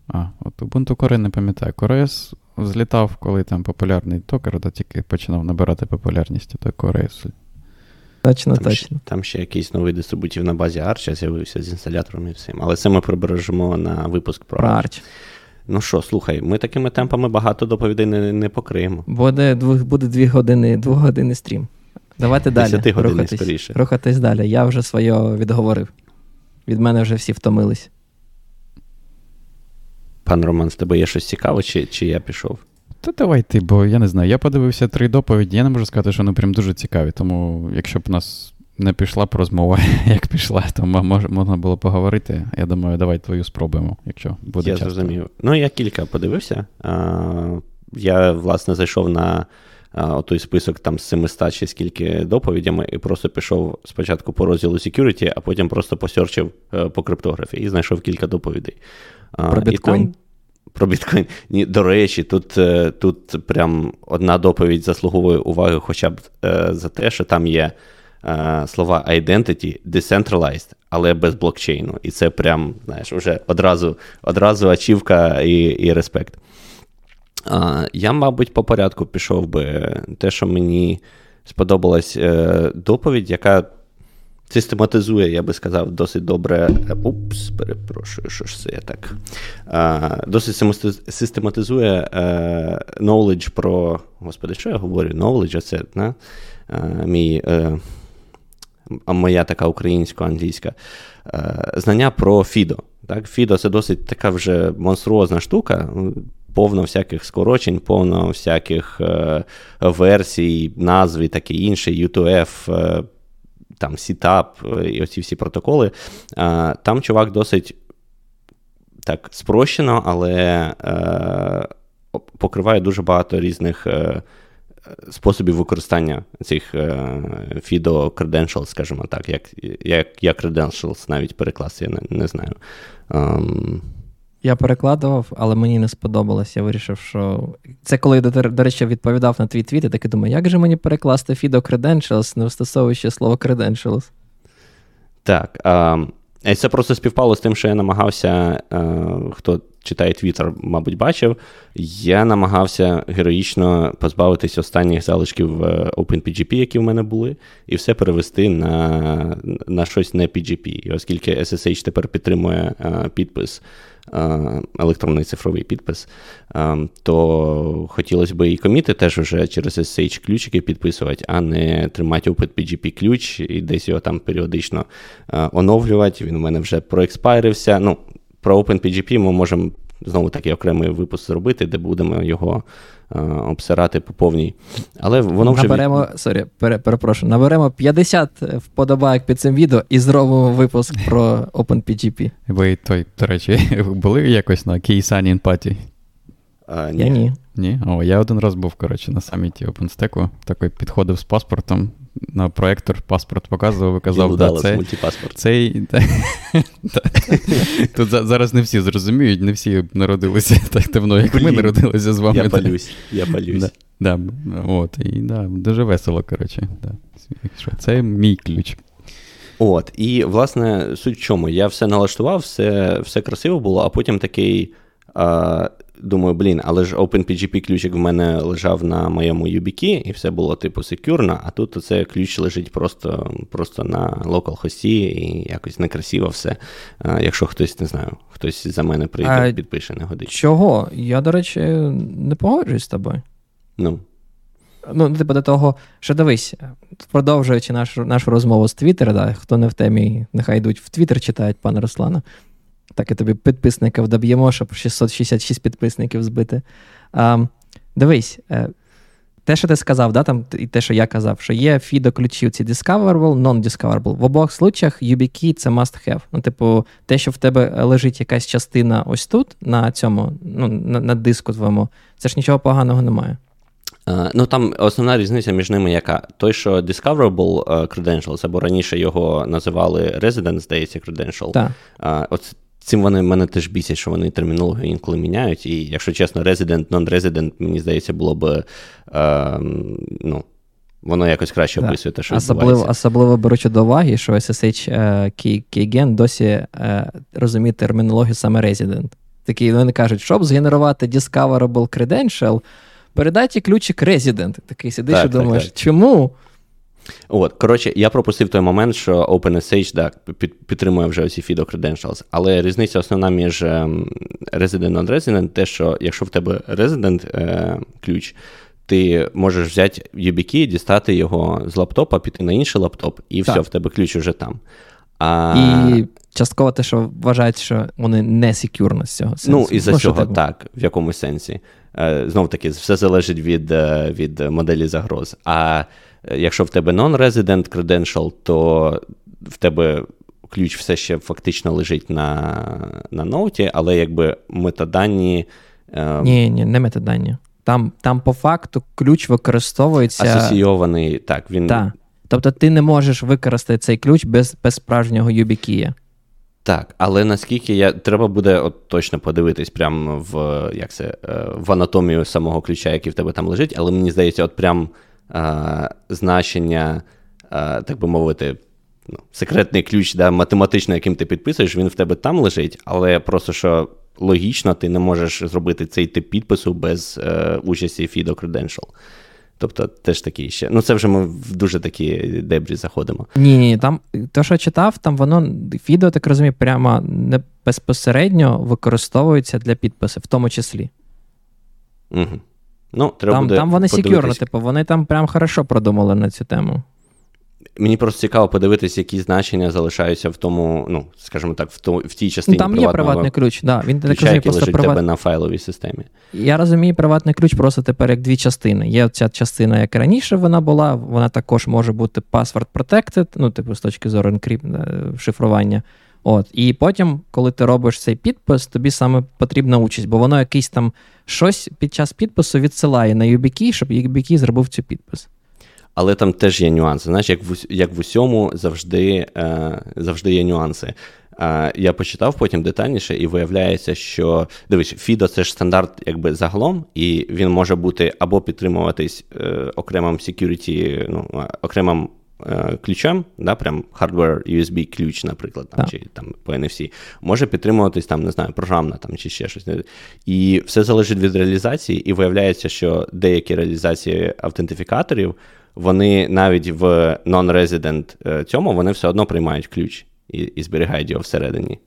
А, от Ubuntu Core не пам'ятаю. CoreOS злітав, коли там популярний токер, да, тільки починав набирати популярність, то CoreOS. Точно, там точно. Ще, там ще якийсь новий дистрибутив на базі Arch з'явився з інсталятором і всім. Але це ми прибережемо на випуск про, про Arch. Ну що, слухай, ми такими темпами багато доповідей не, не покриємо. Буде буде дві години, двогодинний стрім. Давайте далі. Рухатись, скоріше. рухатись далі. Я вже своє відговорив. Від мене вже всі втомились. Пан Роман, з тебе є щось цікаве, чи чи я пішов? Та давай ти, бо я не знаю. Я подивився три доповіді, я не можу сказати, що вони прям дуже цікаві. Тому якщо б у нас не пішла б розмова, як пішла, то мож, можна було поговорити. Я думаю, давай твою спробуємо, якщо буде. Я часто. зрозумів. Ну, я кілька подивився. А, Я, власне, зайшов на той список там з 700 чи скільки доповідями, і просто пішов спочатку по розділу security, а потім просто посерчив е, по криптографії і знайшов кілька доповідей. Про біткоін? Про біткоін. Ні, До речі, тут е, тут прям одна доповідь заслуговує уваги хоча б е, за те, що там є слова identity, decentralized, але без блокчейну. І це прям, знаєш, вже одразу одразу ачівка і, і респект. Я, мабуть, по порядку пішов би те, що мені сподобалась е, доповідь, яка систематизує, я би сказав, досить добре. Упс, перепрошую, що ж це я так. А, Досить систематизує е, knowledge про. Господи, що я говорю? Knowledge, це не? мій. Е, моя така українсько-англійська знання про Фідо. Фідо це досить така вже монструозна штука, повно всяких скорочень, повно всяких е, версій, назв і таке інше, U2F, е, там Сітап і оці всі протоколи. Е, там чувак досить так спрощено, але е, покриває дуже багато різних. Е, способів використання цих FIDO credentials, скажімо так, як як, як credentials навіть перекласти, я не, не знаю. Um, я перекладував, але мені не сподобалось. Я вирішив, що це коли до, до речі, відповідав на твій твіт, і таки думаю, як же мені перекласти FIDO credentials, не вистосовуючи слово credentials? Так. А, це просто співпало з тим, що я намагався, а, хто читає Твіттер, мабуть, бачив. Я намагався героїчно позбавитись останніх залишків е, OpenPGP, які в мене були, і все перевести на на щось не PGP. І оскільки SSH тепер підтримує а, підпис. Електронний цифровий підпис, то хотілося б і коміти теж вже через SSH ключики підписувати, а не тримати OpenPGP ключ і десь його там періодично оновлювати. Він у мене вже проекспайрився. Ну, Про OpenPGP ми можемо знову такий окремий випуск зробити, де будемо його е, обсирати по повній. Але воно вже наберемо, від... sorry, пере, перепрошую, наберемо 50 вподобайок під цим відео і зробимо випуск про OpenPGP. Ви той, до речі, були якось на Кейсанін Паті? А, ні. Я ні. Ні? О, я один раз був, коротше, на саміті OpenStack, такий підходив з паспортом, на проектор паспорт показував і казав, да, це, цей. Тут зараз не всі зрозуміють, не всі народилися так давно, як ми народилися з вами. Я палюсь, я палюсь. Да, от, і да, Дуже весело, коротше. Да. Це мій ключ. От, І, власне, суть в чому? Я все налаштував, все все красиво було, а потім такий. А, Думаю, блін, але ж OpenPGP ключик в мене лежав на моєму YubiKey, і все було типу секюрно, а тут оце ключ лежить просто просто на localhost і якось некрасиво все. Якщо хтось не знаю, хтось за мене прийде, а підпише, не годить. Чого? Я, до речі, не погоджуюсь з тобою. Ну. Ну, типу, до того, що дивись, продовжуючи нашу нашу розмову з Твіттера, да, хто не в темі, нехай йдуть в Твіттер, читають пана Руслана. Так і тобі підписників доб'ємо, щоб 666 підписників збити. А, Дивись, е, те, що ти сказав, да, там, і те, що я казав, що є фідо ключів ці discoverable, non-discoverable. В обох случаях YubiKey це must have. Ну, типу, те, що в тебе лежить якась частина ось тут, на цьому, ну, на, на диску твоєму, це ж нічого поганого немає. Uh, ну там основна різниця між ними яка? Той, що Discoverable Credentials, або раніше його називали Resident, здається, Credential. Так. От Цим вони мене теж бісять, що вони термінологію інколи міняють. І, якщо чесно, resident, non-resident, мені здається, було б. Е, ну, Воно якось краще описує те, що особливо, особливо беручи до уваги, що SSH Keygen досі е, розуміє термінологію саме resident. Такі вони кажуть, щоб згенерувати discoverable credential, передайте ключик resident. Такий сидиш так, і думаєш, так, так. чому? От, коротше, я пропустив той момент, що OpenSH да, підтримує вже оці FIDO Credentials, але різниця основна між ем, Resident and Resident те, що якщо в тебе Resident е, ключ, ти можеш взяти YubiKey, дістати його з лаптопа, піти на інший лаптоп, і так. все, в тебе ключ вже там. А... І частково те, що вважають, що вони не секюрно з цього. Сенсу. Ну, і за цього так, в якомусь сенсі. Е, Знов таки, все залежить від, е, від моделі загроз. А Якщо в тебе non-resident credential, то в тебе ключ все ще фактично лежить на на ноуті, але якби метадані. Е... Ні, ні, не метадані. Там там по факту ключ використовується. Асоційований, так. він... Так. Тобто ти не можеш використати цей ключ без без справжнього YubiKey. Так, але наскільки я треба буде от точно подивитись прямо в як це, е, в анатомію самого ключа, який в тебе там лежить, але мені здається, от прям значення, так би мовити, ну, секретний ключ да, математично, яким ти підписуєш, він в тебе там лежить, але просто що логічно ти не можеш зробити цей тип підпису без е, участі FIDO Credential. Тобто теж такі ще. Ну, це вже ми в дуже такі дебрі заходимо. Ні, ні, там те, що я читав, там воно відео, так розумію, прямо не безпосередньо використовується для підпису, в тому числі. Угу. Ну, треба Там буде там вони секюрно, типу, вони там прям хорошо продумали на цю тему. Мені просто цікаво подивитися, які значення залишаються в тому, ну, скажімо так, в то, в тій частині. Там є приватний ключ, да. Він ключа, так який лежить приват... тебе на файловій системі. Я розумію, приватний ключ просто тепер як дві частини. Є ця частина, як раніше вона була, вона також може бути password protected, ну, типу, з точки зору енкрипт, шифрування. От, І потім, коли ти робиш цей підпис, тобі саме потрібна участь, бо воно якийсь там щось під час підпису відсилає на YubiKey, щоб YubiKey зробив цю підпис. Але там теж є нюанси. Знаєш, як в як в усьому завжди е, завжди є нюанси. Е, я почитав потім детальніше, і виявляється, що дивись, FIDO це ж стандарт якби загалом, і він може бути або підтримуватись е, окремим security, ну, окремим Е, ключем, да, прям hardware USB ключ, наприклад, там, чи там по NFC, може підтримуватись там, не знаю, програмна там, чи ще щось. І все залежить від реалізації, і виявляється, що деякі реалізації автентифікаторів, вони навіть в non-resident е, цьому вони все одно приймають ключ і і зберігають його всередині.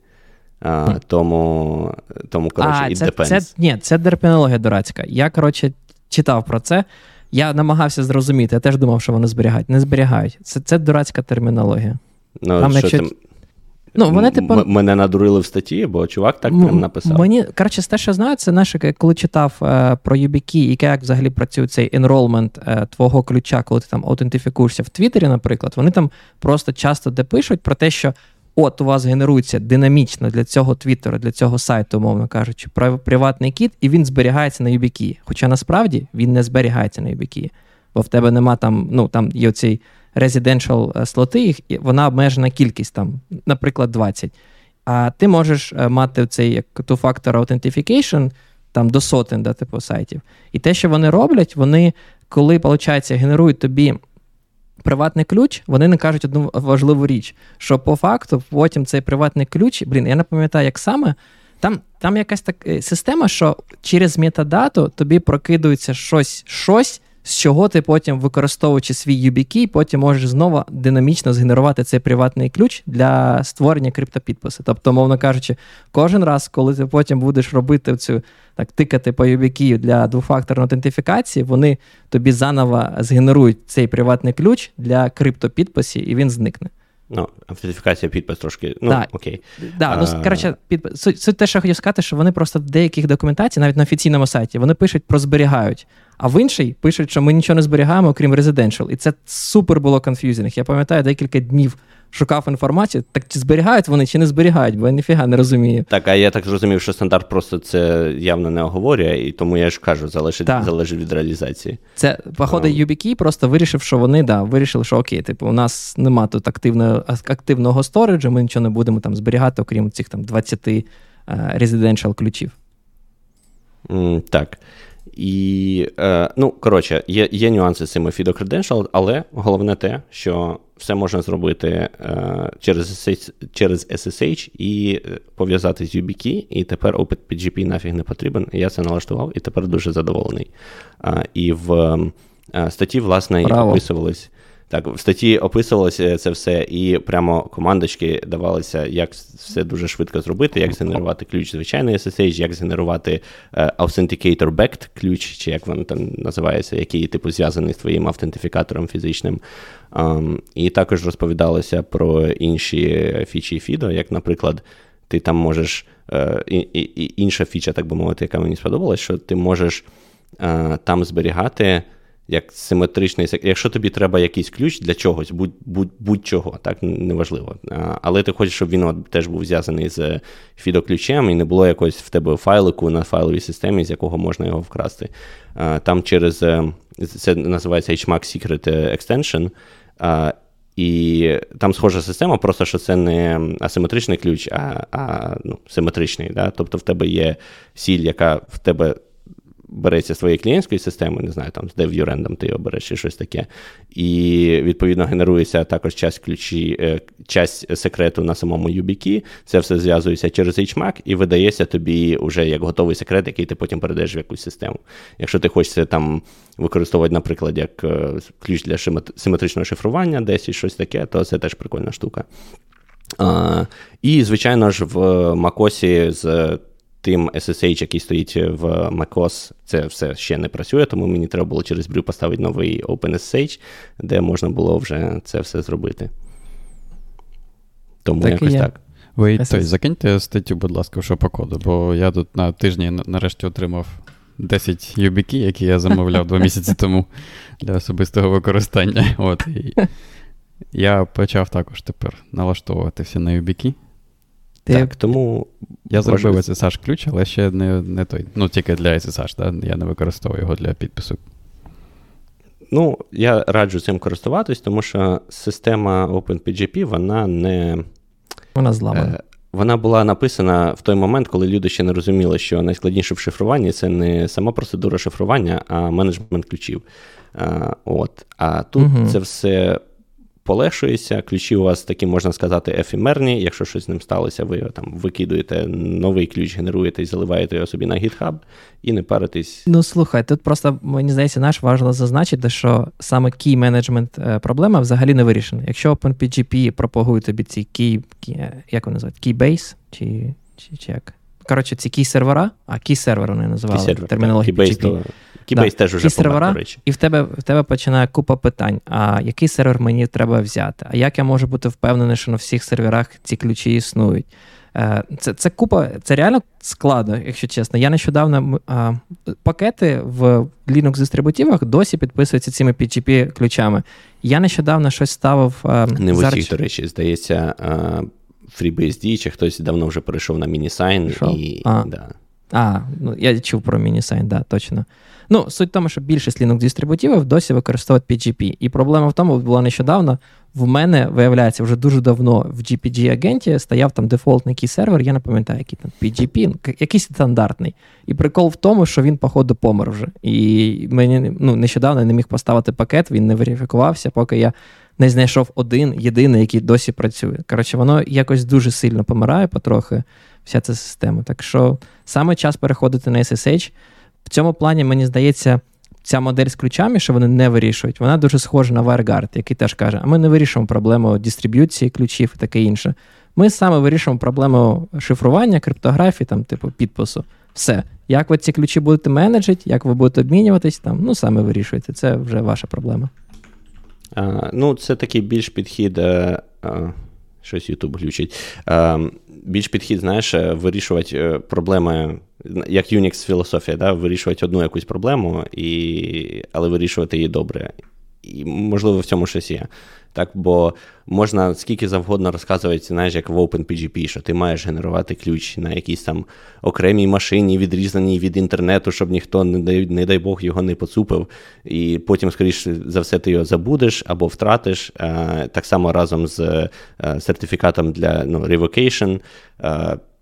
А, Тому, тому коротше, а, it це, Це, ні, це термінологія дурацька. Я, коротше, читав про це. Я намагався зрозуміти, я теж думав, що вони зберігають. Не зберігають. Це це дурацька термінологія. Ну, Там, що якщо... ти... Ну, вони, типу... М- мене надурили в статті, бо чувак так прям написав. Мені, коротше, те, що знаю, це наше, коли читав е, про YubiKey і як взагалі працює цей enrollment е, твого ключа, коли ти там аутентифікуєшся в Твіттері, наприклад, вони там просто часто де пишуть про те, що от у вас генерується динамічно для цього твіттера, для цього сайту, умовно кажучи, приватний кіт, і він зберігається на YubiKey. Хоча насправді він не зберігається на YubiKey, бо в тебе нема там, ну там є оцей residential е, слоти, їх, і вона обмежена кількість, там, наприклад, 20. А ти можеш е, мати цей як two-factor authentication там до сотень да, типу сайтів. І те, що вони роблять, вони, коли, виходить, генерують тобі приватний ключ, вони не кажуть одну важливу річ, що по факту потім цей приватний ключ, блін, я не пам'ятаю, як саме. Там там якась така е, система, що через метадату тобі прокидується щось, щось, з чого ти потім, використовуючи свій YubiKey, потім можеш знову динамічно згенерувати цей приватний ключ для створення криптопідпису. Тобто, мовно кажучи, кожен раз, коли ти потім будеш робити цю так тикати по YubiKey для двофакторної аутентифікації, вони тобі заново згенерують цей приватний ключ для криптопідписів, і він зникне. Ну, автентифікація підпис трошки. Ну, да. окей. Да, ну, коротше, підпис. Суть, суть те, що я хотів сказати, що вони просто в деяких документацій, навіть на офіційному сайті, вони пишуть про зберігають. А в інший пишуть, що ми нічого не зберігаємо, окрім residential. І це супер було confusing. Я пам'ятаю, декілька днів шукав інформацію, так чи зберігають вони, чи не зберігають, бо я ніфіга не розумію. Так, а я так зрозумів, що стандарт просто це явно не оговорює, і тому я ж кажу, залежить залежить від реалізації. Це, походу, um. YubiKey просто вирішив, що вони да, вирішили, що окей, типу, у нас нема тут активного активного сториджу, ми нічого не будемо там зберігати, окрім цих там 20 uh, residential ключів. Mm, так. І, е, ну, коротше, є є нюанси з цими FIDO Credential, але головне те, що все можна зробити е, через SSH, через SSH і е, пов'язати з YubiKey, і тепер OpenPGP нафіг не потрібен. Я це налаштував і тепер дуже задоволений. Е, і в е, статті, власне, Браво. описувались. Так, в статті описувалося це все, і прямо командочки давалися, як все дуже швидко зробити, як згенерувати ключ звичайний SSH, як згенерувати uh, Authenticator Backed ключ, чи як він там називається, який типу зв'язаний з твоїм автентифікатором фізичним. Um, і також розповідалося про інші фічі FIDO, як, наприклад, ти там можеш. Uh, і, і, Інша фіча, так би мовити, яка мені сподобалась, що ти можеш там зберігати як симетричний Якщо тобі треба якийсь ключ для чогось, будь, будь, будь-чого, так неважливо. Але ти хочеш, щоб він теж був зв'язаний з фідоключем і не було якогось в тебе файлику на файловій системі, з якого можна його вкрасти. Там через е, це називається HMAC Secret Extension. І там схожа система, просто що це не асиметричний ключ, а а ну, симетричний. Да? Тобто в тебе є сіль, яка в тебе береться з твоєї клієнтської системи, не знаю, там з DevUrendом ти його береш чи щось таке. І відповідно генерується також часть ключі, е, часть секрету на самому YubiKey. Це все зв'язується через HMAC і видається тобі вже як готовий секрет, який ти потім передаєш в якусь систему. Якщо ти хочеш там використовувати, наприклад, як е, ключ для симетричного шифрування, десь і щось таке, то це теж прикольна штука. А, І, звичайно ж, в MacOS з тим SSH, який стоїть в MacOS, це все ще не працює, тому мені треба було через Brew поставити новий OpenSSH, де можна було вже це все зробити. Тому так якось так. Ви той, закиньте статтю, будь ласка, в шопокоду, бо я тут на тижні нарешті отримав 10 юбіки, які я замовляв два місяці тому для особистого використання. От, і Я почав також тепер налаштовувати все на юбіки. Ти... Так, тому Я зробив SSH ключ, але ще не не той. Ну, тільки для SSH, да? я не використовую його для підпису. Ну, я раджу цим користуватись, тому що система OpenPGP, вона не. Вона зламана. Е, вона була написана в той момент, коли люди ще не розуміли, що найскладніше в шифруванні це не сама процедура шифрування, а менеджмент ключів. А, от. а тут угу. це все полегшується. Ключі у вас такі, можна сказати, ефемерні. Якщо щось з ним сталося, ви там викидуєте новий ключ, генеруєте і заливаєте його собі на GitHub і не паритесь. Ну слухай, тут просто мені здається, наш важливо зазначити, що саме key management проблема взагалі не вирішена. Якщо OpenPGP пропагує тобі ці key, key як вони називають, Keybase, чи, чи, чи як? Коротше, ці key сервера, а key сервер вони називали термінологію PGP. Keybase да. теж уже помер, до речі. І в тебе в тебе починає купа питань: а який сервер мені треба взяти? А як я можу бути впевнений, що на всіх серверах ці ключі існують? Е, це це купа, це реально складно, якщо чесно. Я нещодавно а, пакети в Linux-дистрибутивах досі підписуються цими PGP-ключами. Я нещодавно щось ставив. А, Не в усіх, до речі, здається, FreeBSD, чи хтось давно вже перейшов на мінісайн. і... А, да. а ну, я чув про мінісайн, да, точно. Ну, суть в тому, що більшість linux дистрибутивів досі використовують PGP. І проблема в тому, була нещодавно. В мене, виявляється, вже дуже давно в GPG-агенті стояв там дефолтний сервер, я не пам'ятаю, який там PGP, ну, якийсь стандартний. І прикол в тому, що він, походу, помер вже. І мені ну, нещодавно не міг поставити пакет, він не верифікувався, поки я не знайшов один єдиний, який досі працює. Коротше, воно якось дуже сильно помирає потрохи, вся ця система. Так що саме час переходити на SSH. В цьому плані, мені здається, ця модель з ключами, що вони не вирішують, вона дуже схожа на WireGuard, який теж каже, а ми не вирішуємо проблему дистриб'юції ключів і таке інше. Ми саме вирішуємо проблему шифрування, криптографії, там, типу, підпису. Все. Як ви ці ключі будете менеджити, як ви будете обмінюватись, там, ну саме вирішуєте. Це вже ваша проблема. А, Ну, це такий більш підхід. А, а, щось YouTube глючить. А, більш підхід, знаєш, вирішувати проблеми як Unix філософія, да, вирішувати одну якусь проблему, і, але вирішувати її добре. І, можливо, в цьому щось є. Так, Бо можна скільки завгодно розказувати, знаєш, як в OpenPGP, що ти маєш генерувати ключ на якійсь там окремій машині, відрізаній від інтернету, щоб ніхто, не дай, не дай Бог, його не поцупив. І потім, скоріше за все, ти його забудеш або втратиш. Так само разом з е, сертифікатом для ну, revocation.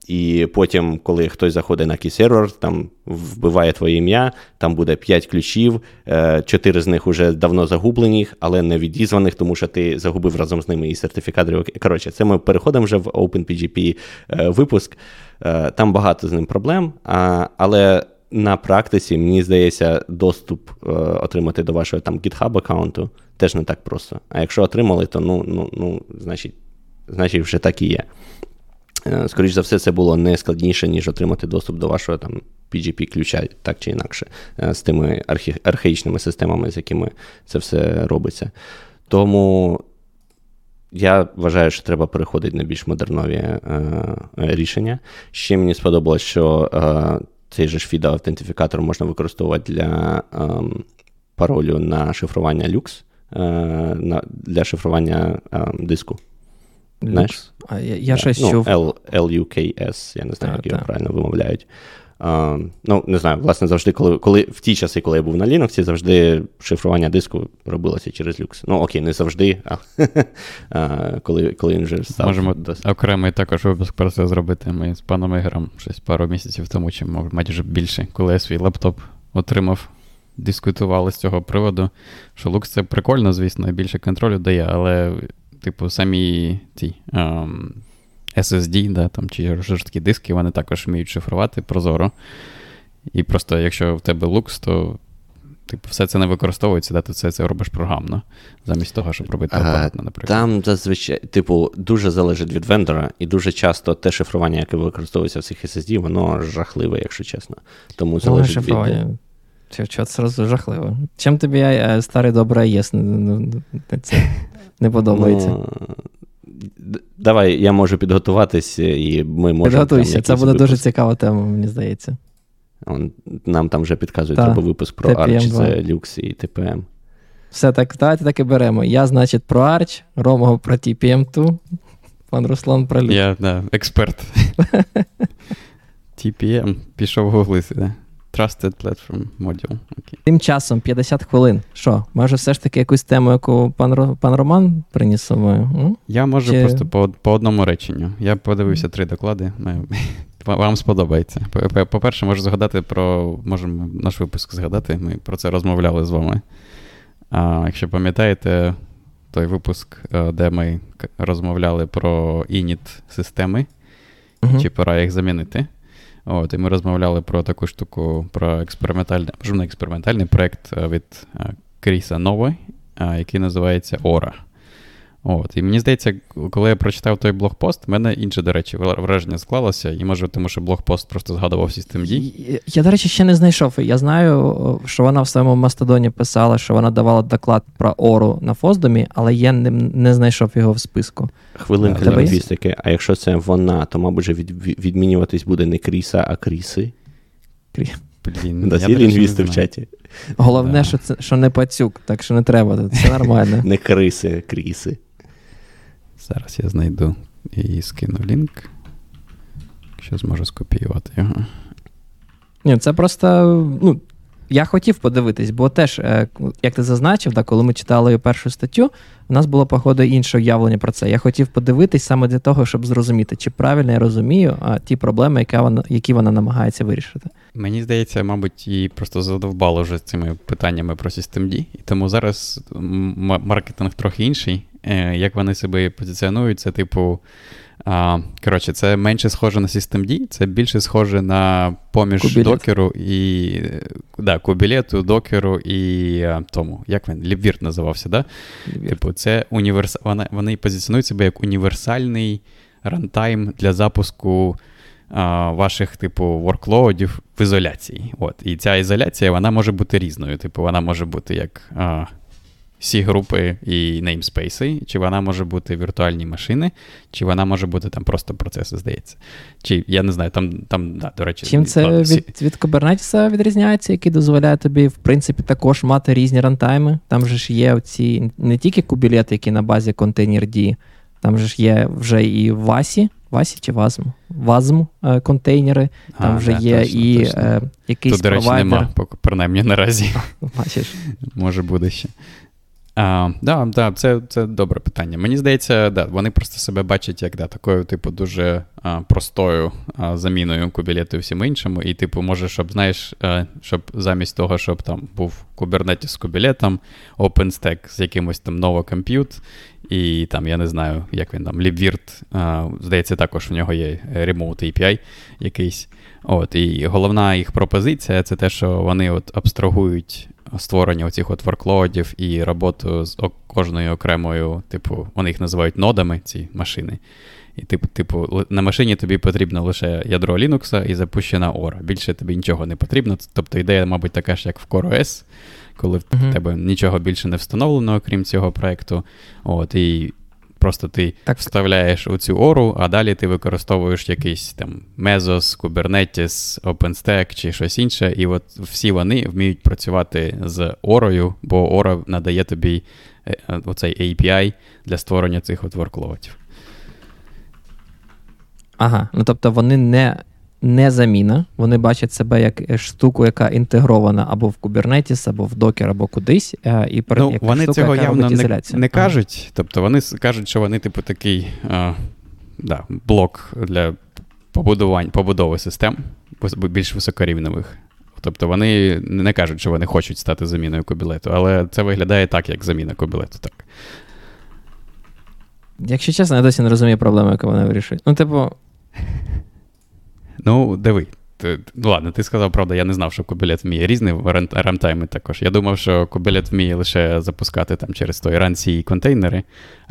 І потім, коли хтось заходить на кей-сервер, там вбиває твоє ім'я, там буде 5 ключів, 4 е, з них вже давно загублені, але не відізваних, тому що ти загубив разом з ними і сертифікат. Коротше, це ми переходимо вже в OpenPGP е, випуск. Е, там багато з ним проблем, але на практиці, мені здається, доступ отримати до вашого там GitHub аккаунту теж не так просто. А якщо отримали, то ну, ну, ну, значить, значить вже так і є. Е, Скоріше за все, це було не складніше, ніж отримати доступ до вашого там PGP-ключа, так чи інакше, е, з тими архі... архаїчними системами, з якими це все робиться. Тому я вважаю, що треба переходити на більш модернові е, рішення. Ще мені сподобалось, що е, цей же ж FIDA-автентифікатор можна використовувати для е, паролю на шифрування Lux, е, на, для шифрування диску. Знаєш? А я я щось ну, чув. L-U-K-S, я не знаю, як його правильно вимовляють. Uh, ну, не знаю, власне, завжди, коли коли в ті часи, коли я був на Linux, завжди шифрування диску робилося через Lux. Ну, окей, не завжди, а uh, коли коли він вже став. Можемо досить. окремий також випуск про це зробити. Ми з паном Ігорем щось пару місяців тому, чи майже більше, коли я свій лаптоп отримав, дискутували з цього приводу, що Lux це прикольно, звісно, більше контролю дає, але, типу, самі ті um, SSD, да, там, чи жорсткі диски, вони також вміють шифрувати прозоро. І просто, якщо в тебе Lux, то Типу, все це не використовується, де ти все це робиш програмно, замість того, щоб робити апаратно, наприклад. Там зазвичай, типу, дуже залежить від вендора, і дуже часто те шифрування, яке використовується в цих SSD, воно жахливе, якщо чесно. Тому залежить від... Що це жахливо? Чим тобі е, старий добрий АЕС це не подобається? Ну, давай я можу підготуватись, і ми можемо. Підготуйся, це буде дуже цікава тема, мені здається. Нам там вже підказують, Та, треба випуск про Arch, це Lux і TPM. Все, так, давайте так і беремо. Я, значить, про Arch, Рома про TPM2, пан Руслан про Lux. Я, да, експерт. TPM, пішов гуглити, да. Trusted Platform Module. Okay. Тим часом 50 хвилин. Що, може, все ж таки якусь тему, яку пан пан Роман приніс собою? Я можу Чи... просто по по одному реченню. Я подивився три доклади. Вам сподобається. По-перше, можу згадати про. Можемо наш випуск згадати. Ми про це розмовляли з вами. А Якщо пам'ятаєте, той випуск, е, де ми розмовляли про ініт системи, uh-huh. чи пора їх замінити. От, І ми розмовляли про таку штуку, про експериментальний експериментальний проєкт е, від Кріса Нови, який називається Ора. От, І мені здається, коли я прочитав той блогпост, в мене інше, до речі, враження склалося, і може, тому що блогпост просто згадував Systemd. Я, я, до речі, ще не знайшов. Я знаю, що вона в своєму Мастодоні писала, що вона давала доклад про Ору на Фоздомі, але я не не знайшов його в списку. Хвилинка лінгвістики. А якщо це вона, то, мабуть, від, відмінюватись буде не Кріса, а Кріси. Крі... Блін, да, є лінгвісти в чаті. Головне, да. що це що не пацюк, так що не треба, все нормально. Не криси, кріси. Зараз я знайду і скину лінк. Якщо зможу скопіювати його. Ні, це просто. ну, Я хотів подивитись, бо теж, е, як ти зазначив, так, коли ми читали першу статтю, у нас було, походу, інше уявлення про це. Я хотів подивитись саме для того, щоб зрозуміти, чи правильно я розумію а, ті проблеми, які вона які вона намагається вирішити. Мені здається, мабуть, її просто задовбало вже цими питаннями про Systemd, і тому зараз маркетинг трохи інший. Е, як вони себе позиціонують, це типу. А, Коротше, це менше схоже на Systemd, це більше схоже на поміж Кубілет. докеру і да, кубілету, докеру і а, тому. Як він? Лібвірт називався, да? Лібвірт. Типу, це універс... Вони, вони позиціонують себе як універсальний рантайм для запуску а, ваших, типу, ворклоудів в ізоляції. От. І ця ізоляція вона може бути різною. Типу, вона може бути як. А, всі групи і неймспейси, чи вона може бути віртуальні машини, чи вона може бути там просто процеси, здається. Чи я не знаю, там, там да, до речі, чим це ладно, від від Kubernetes відрізняється, який дозволяє тобі, в принципі, також мати різні рантайми. Там же ж є оці не тільки кубілети, які на базі контейнер там же ж є вже і Васі. Васі чи Вазм? Вазм е, контейнери, там а, вже да, є точно, і точно. Е, якийсь Тут, до речі, провайдер. нема, принаймні наразі. Бачиш. Може буде ще. А, да, да, Це це добре питання. Мені здається, да, вони просто себе бачать як да, такою, типу, дуже а, простою а, заміною кубілету і всім іншому. І, типу, може, щоб, знаєш, а, щоб замість того, щоб там був Kubernetes з кубілетом, OpenStack з якимось там новокомп'ют, і там, я не знаю, як він там, LibVirt, здається, також в нього є Remote API якийсь. От, І головна їх пропозиція це те, що вони от абстрагують створення оцих от ворклоудів і роботу з кожною окремою, типу, вони їх називають нодами, ці машини. І типу, типу, на машині тобі потрібно лише ядро Linux і запущена ORA. Більше тобі нічого не потрібно. Тобто ідея, мабуть, така ж, як в CoreOS, коли в uh-huh. тебе нічого більше не встановлено, окрім цього проекту. От, І Просто ти так. вставляєш у цю ору, а далі ти використовуєш якийсь там Mesos, Kubernetes, OpenStack чи щось інше. І от всі вони вміють працювати з орою, бо Ора надає тобі е, оцей API для створення цих от ворклоудів. Ага, ну тобто вони не не заміна. Вони бачать себе як е, штуку, яка інтегрована або в Kubernetes, або в Docker, або кудись. Е, і ну, як Вони штука, цього яка явно не, не кажуть. Тобто вони кажуть, що вони, типу, такий а, да, блок для побудувань, побудови систем більш високорівневих. Тобто вони не кажуть, що вони хочуть стати заміною кобілету, але це виглядає так, як заміна кобілету. так. Якщо чесно, я досі не розумію проблему, яку вони вирішують. Ну, типу. Ну, диви, ну ладно, ти сказав, правда, я не знав, що Кобілет вміє різні рамтайми також. Я думав, що Кобілет вміє лише запускати там через той ранці контейнери,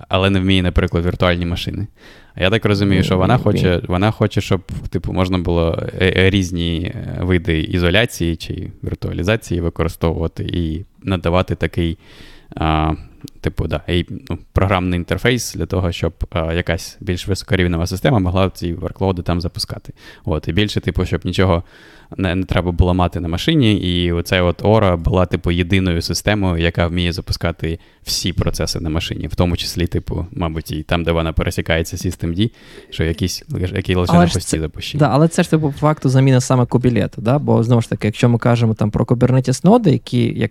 але не вміє, наприклад, віртуальні машини. А я так розумію, що вона хоче, вона хоче, щоб типу, можна було е, е, різні е, види ізоляції чи віртуалізації використовувати і надавати такий. А, Типу, да, і, ну, програмний інтерфейс для того, щоб а, якась більш високорівнева система могла ці верклоуди там запускати. От, І більше, типу, щоб нічого не, не треба було мати на машині. І оця от Ора була, типу, єдиною системою, яка вміє запускати всі процеси на машині, в тому числі, типу, мабуть, і там, де вона пересікається Systemd, що якісь які лише на пості запущені. Да, але це ж типу, по факту заміна саме кубілету. Да? Бо знову ж таки, якщо ми кажемо там про Kubernetes ноди, які як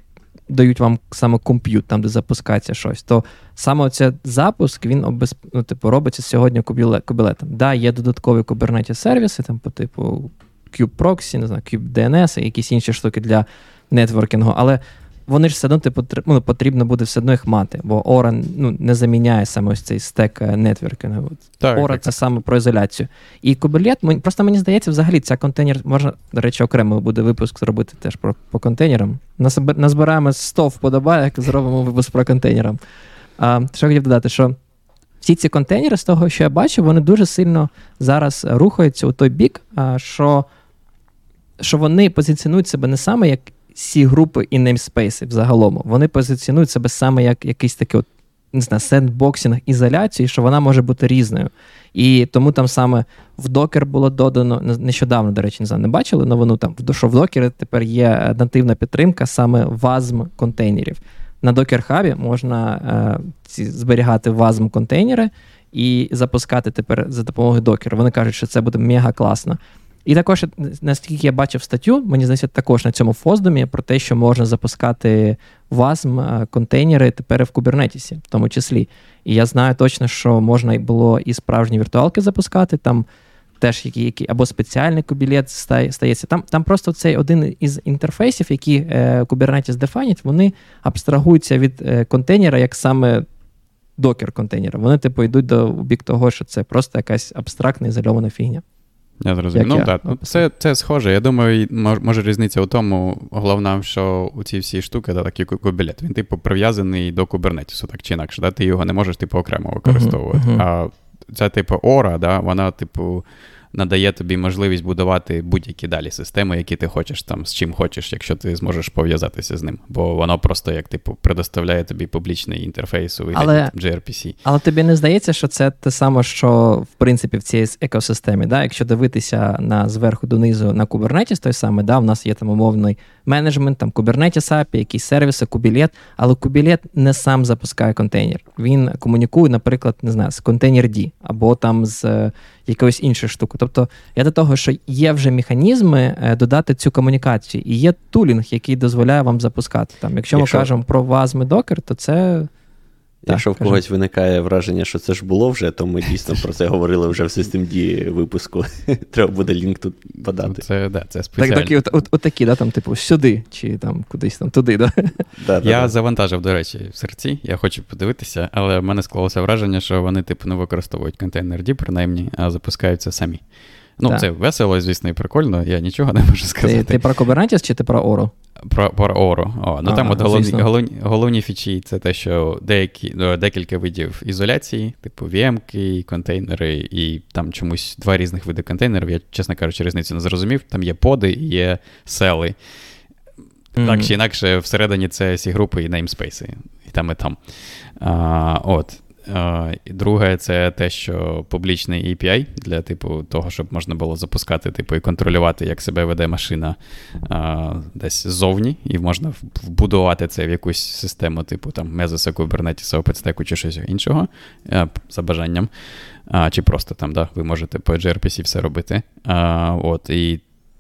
дають вам саме комп'ют, там, де запускається щось, то саме цей запуск він обез... ну, типу, робиться сьогодні кубілетом. Да, є додаткові Kubernetes сервіси, там, по типу Kube не знаю, Kube і якісь інші штуки для нетворкінгу, але вони ж все одно типу, ну, потрібно буде все одно їх мати, бо Ора ну, не заміняє саме ось цей стек е, нетворкінгу. Ора це саме про ізоляцію. І Kubernetes, просто мені здається, взагалі ця контейнер, можна, до речі, окремо буде випуск зробити теж про, по контейнерам. Назбираємо 100 вподобайок, зробимо випуск про контейнерам. А, Що хотів додати, що. Всі ці контейнери, з того, що я бачу, вони дуже сильно зараз рухаються у той бік, що що вони позиціонують себе не саме як всі групи і неймспейси взагалом. Вони позиціонують себе саме як якийсь такий от, не знаю, сендбоксинг ізоляції, що вона може бути різною. І тому там саме в Docker було додано нещодавно, до речі, не знаю, не бачили новину там, що в Docker тепер є нативна підтримка саме вазм контейнерів. На Docker Hub можна е, ці, зберігати вазм контейнери і запускати тепер за допомогою Docker. Вони кажуть, що це буде мега класно. І також, наскільки я бачив статтю, мені здається, також на цьому фоздомі про те, що можна запускати вазм е, контейнери тепер в Кубернетісі, в тому числі. І я знаю точно, що можна було і справжні віртуалки запускати, там теж які, які або спеціальний кубілет стається. Там там просто цей один із інтерфейсів, які е, Kubernetes дефанять, вони абстрагуються від е, контейнера, як саме докер контейнера. Вони, типу, йдуть до бік того, що це просто якась абстрактна ізольована фігня. Я зрозумів. Ну, так, ну, це це схоже. Я думаю, може різниця у тому, головна, що у ці всі штуки, да, такі кубілет, він, типу, прив'язаний до кубернетісу, так чи інакше. Да? Ти його не можеш, типу, окремо використовувати. Uh-huh, uh-huh. А ця, типу, ора, да, вона, типу надає тобі можливість будувати будь-які далі системи, які ти хочеш там з чим хочеш, якщо ти зможеш пов'язатися з ним. Бо воно просто як типу предоставляє тобі публічний інтерфейс у вигляді але, gRPC. Але тобі не здається, що це те саме, що в принципі в цій екосистемі. Да? Якщо дивитися на зверху донизу на Kubernetes, той саме, да, в нас є там умовний менеджмент, там Kubernetes API, якісь сервіси, Kubilet, але Kubilet не сам запускає контейнер. Він комунікує, наприклад, не знаю, з контейнер D або там з е, якоюсь іншою штукою. Тобто я до того, що є вже механізми е, додати цю комунікацію, і є тулінг, який дозволяє вам запускати. Там, Якщо, якщо... ми кажемо про вазми докер, то це. Якщо так, в когось виникає враження, що це ж було вже, то ми дійсно про це говорили вже в SystemD випуску. Треба буде лінк тут подати. Це да, це спеціально. Так, такі, от, от, от такі, да, там, типу, сюди, чи там кудись там туди. Да? Да, Я да, завантажив, до речі, в серці, я хочу подивитися, але в мене склалося враження, що вони, типу, не використовують контейнер D, принаймні, а запускаються самі. Ну, так. це весело, звісно, і прикольно, я нічого не можу сказати. Ти, ти про Kubernetes чи ти про Oro? Про про Oro. О, ну а, Там от головні головні, головні фічі це те, що деякі, ну, декілька видів ізоляції, типу VM-ки, контейнери, і там чомусь два різних види контейнерів. Я, чесно кажучи, різницю не зрозумів. Там є поди і є сели. Mm-hmm. Так чи інакше, всередині це всі групи і неймспейси. І там, і там. А, От. Друге, це те, що публічний API для типу того, щоб можна було запускати, типу, і контролювати, як себе веде машина десь ззовні, і можна вбудувати це в якусь систему, типу там Mesos, Kubernetes, OpenStack чи щось іншого за бажанням. Чи просто там, да, ви можете по gRPC все робити. От, І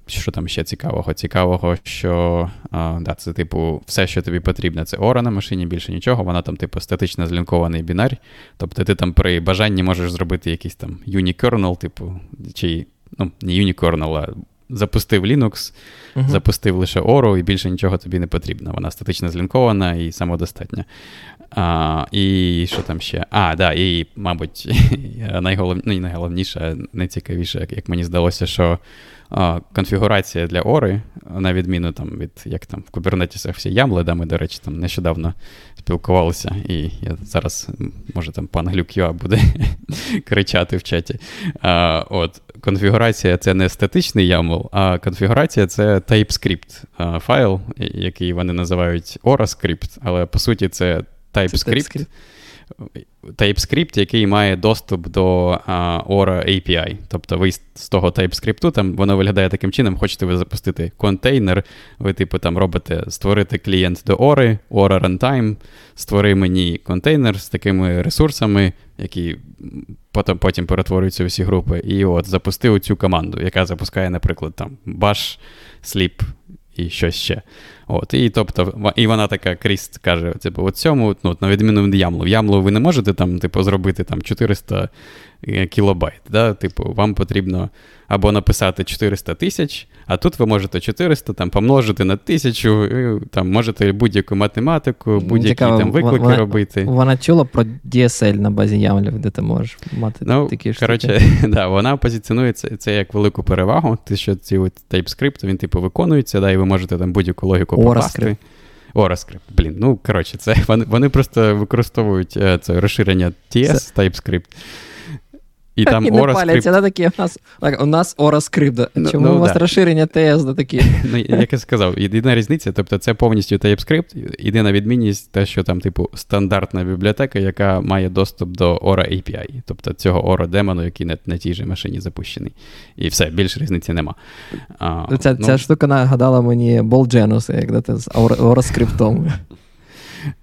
що там ще цікавого? Цікавого, що а, да, це, типу, все, що тобі потрібно, це ора на машині, більше нічого. Вона там, типу, статично злінкований бінар. Тобто ти там при бажанні можеш зробити якийсь там unikernel, типу, чи ну, не unikernel, а запустив Linux, uh запустив лише Oro, і більше нічого тобі не потрібно. Вона статично злінкована і самодостатня. А, І що там ще? А, да, і, мабуть, найголов... ну, найголовніше, найцікавіше, як мені здалося, що а, конфігурація для Ори, на відміну там, від як там в Kubernetes всі ямли, да, ми, до речі, там нещодавно спілкувалися, і я зараз, може, там пан Глюк буде кричати в чаті. А, от, Конфігурація це не статичний YAML, а конфігурація це TypeScript файл, який вони називають OraScript, але по суті це TypeScript. TypeScript, який має доступ до uh, Aura API. Тобто ви з того TypeScript, там воно виглядає таким чином, хочете ви запустити контейнер, ви, типу, там робите створити клієнт до Ori, Aura Runtime, створи мені контейнер з такими ресурсами, які потім потім перетворюються у всі групи. І от запустив цю команду, яка запускає, наприклад, там bash, sleep і щось ще. От, І тобто, і вона така крізь каже: типу, от цьому, ну, на відміну від ямлу. В ямлу ви не можете там, типу, зробити там 400 Е, кілобайт. Да? Типу, вам потрібно або написати 400 тисяч, а тут ви можете 400 там, помножити на тисячу, і, там, можете будь-яку математику, будь-які Цікаво, там виклики вона, робити. Вона чула про DSL на базі ямлів, де ти можеш мати ну, такі штуки. Коротше, да, Вона позиціонує це, це як велику перевагу, те, що ці от TypeScript, він типу виконується, да, і ви можете там будь-яку логіку покласти. OraScript. Блін, ну коротше, це вони вони просто використовують е, це розширення TS, це... TypeScript. І там і не паляться, да, такі, у нас у нас OraScript. Ну, Чому ну, у вас да. розширення TS да, такі? Ну, Як я сказав, єдина різниця, тобто це повністю TypeScript, єдина відмінність, те, що там, типу, стандартна бібліотека, яка має доступ до Ora API, тобто цього Ora демону, який на, на тій же машині запущений. І все, більше різниці нема. А, Ця ну, ця штука нагадала мені Bolgenus, як ти з OraScript.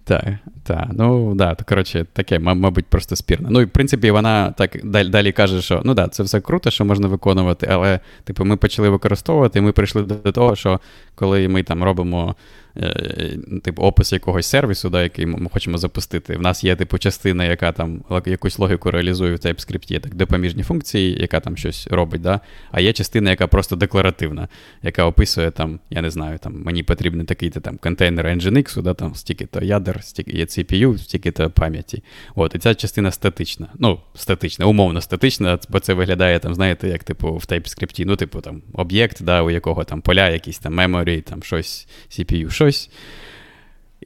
Так, так. Ну, да, то, коротше, таке, мабуть, просто спірне. Ну, і в принципі, вона так далі, далі каже, що ну да, це все круто, що можна виконувати, але, типу, ми почали використовувати, і ми прийшли до того, що коли ми там робимо Е, типу, опис якогось сервісу, да, який ми хочемо запустити. В нас є типу частина, яка там якусь логіку реалізує в TypeScript, так допоміжні функції, яка там щось робить. Да? А є частина, яка просто декларативна, яка описує там, я не знаю, там мені потрібен такий-то там контейнер Nginx, да, там стільки-то ядер, стільки є CPU, стільки-то пам'яті. От, І ця частина статична. Ну, статична, умовно статична, бо це виглядає, там, знаєте, як типу в TypeScript, ну, типу, там об'єкт, да, у якого там поля, якісь там memory, там щось, CPU, щось.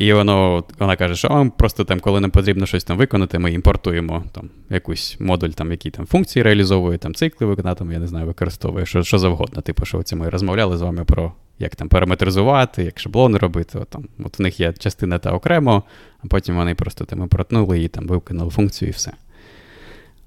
І воно, вона каже, що вам просто там, коли нам потрібно щось там виконати, ми імпортуємо там якусь модуль, там, який там функції реалізовує, там цикли вона там, я не знаю, використовує, що що завгодно. Типу, що це ми розмовляли з вами про як там параметризувати, як шаблони робити. От, там, от в них є частина та окремо, а потім вони просто там імпортнули і там виконали функцію і все.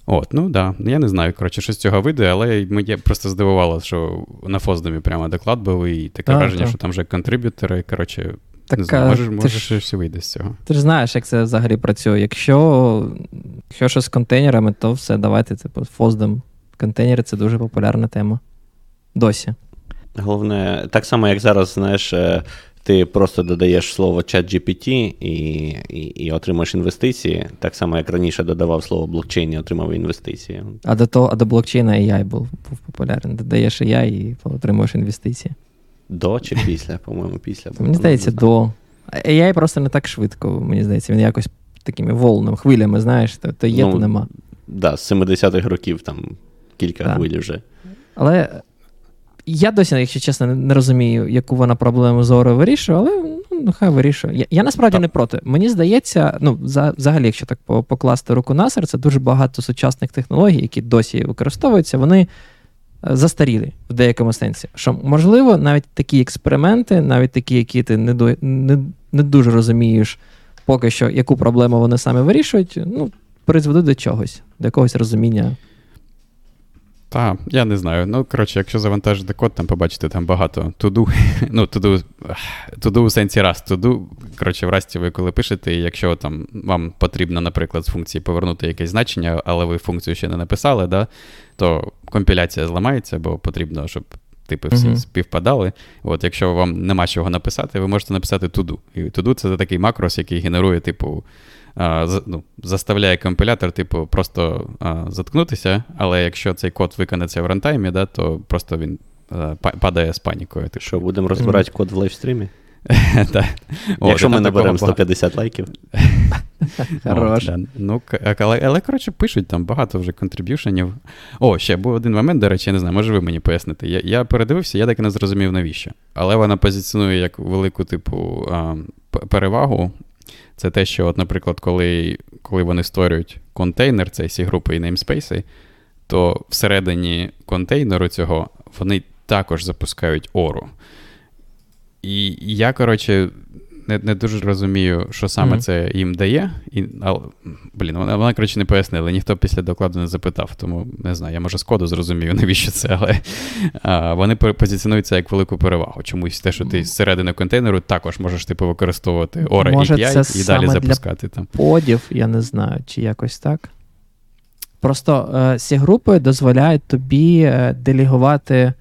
От, ну да. Я не знаю, коротше, що з цього вийде, але мені просто здивувало, що на Фоздомі прямо доклад був, і таке а, враження, так. що там вже контриб'ютори. Коротше, так, не знаю, може, може ж, щось вийде з цього. Ти ж знаєш, як це взагалі працює. Якщо якщо щось з контейнерами, то все, давайте типу, Фоздом. Контейнери це дуже популярна тема. Досі. Головне, так само, як зараз, знаєш, е, ти просто додаєш слово ChatGPT і і, і отримаєш інвестиції, так само, як раніше додавав слово блокчейн і отримав інвестиції. А до того, а до блокчейна AI був був популярний. Додаєш AI і отримуєш інвестиції. До чи після, по-моєму, після. Мені здається, до. AI просто не так швидко, мені здається, він якось такими волнами, хвилями, знаєш, то, то є, ну, то нема. Так, да, з 70-х років там кілька так. хвиль вже. Але я досі, якщо чесно, не розумію, яку вона проблему зору вирішує, але ну, хай вирішує. Я, я насправді так. не проти. Мені здається, ну, взагалі, якщо так покласти руку на серце, дуже багато сучасних технологій, які досі використовуються, вони застаріли в деякому сенсі. Що, можливо, навіть такі експерименти, навіть такі, які ти не до, не, не дуже розумієш, поки що, яку проблему вони саме вирішують, ну, призведуть до чогось, до якогось розуміння. Та, я не знаю. Ну, коротше, якщо завантажити код, там побачите там багато туду. Ну, туду туду у сенсі раз, туду. Коротше, в расті ви коли пишете, і якщо там вам потрібно, наприклад, з функції повернути якесь значення, але ви функцію ще не написали, да, то компіляція зламається, бо потрібно, щоб типи всі uh-huh. співпадали. От, Якщо вам нема чого написати, ви можете написати туду. І туду це такий макрос, який генерує, типу ну, заставляє компілятор, типу, просто заткнутися, але якщо цей код виконається в рантаймі, да, то просто він падає з панікою. Типу. Що, будемо розбирати код в лайвстрімі? Якщо ми наберемо 150 лайків. Хорош. Ну, Але, але, коротше, пишуть там багато вже контриб'юшенів. О, ще був один момент, до речі, я не знаю, може ви мені поясните. Я я передивився, я так і не зрозумів, навіщо. Але вона позиціонує як велику, типу, перевагу. Це те, що, от, наприклад, коли коли вони створюють контейнер, цей сі групи і неймспейси, то всередині контейнеру цього вони також запускають ору. І я, коротше, не не дуже розумію, що саме mm-hmm. це їм дає. І, а, Блін, вона, вона, коротше, не пояснила, ніхто після докладу не запитав, тому не знаю, я може з коду зрозумію, навіщо це, але а, вони позиціонуються як велику перевагу. Чомусь те, що ти зсередини контейнеру також можеш типу, використовувати Aura може, API це і далі запускати. там. Подів, я не знаю, чи якось так. Просто е, ці групи дозволяють тобі е, делегувати,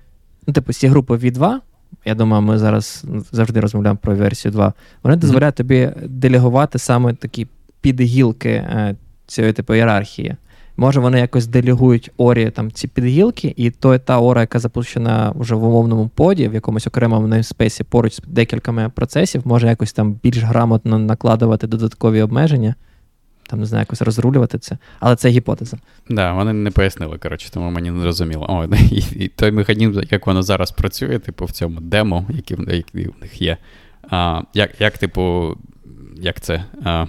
ну, типу, ці групи V2 я думаю, ми зараз завжди розмовляємо про версію 2. Вони дозволяють тобі делегувати саме такі підгілки е, цієї типу ієрархії. Може, вони якось делегують орі там ці підгілки, і то та ора, яка запущена вже в умовному поді, в якомусь окремому namespace поруч з декількома процесів, може якось там більш грамотно накладувати додаткові обмеження там не знаю, якось розрулювати це. Але це гіпотеза. Так, да, вони не пояснили, коротше, тому мені не зрозуміло. О, і, і той механізм, як воно зараз працює, типу, в цьому демо, який, який в них є. А, Як, як типу, як це? А,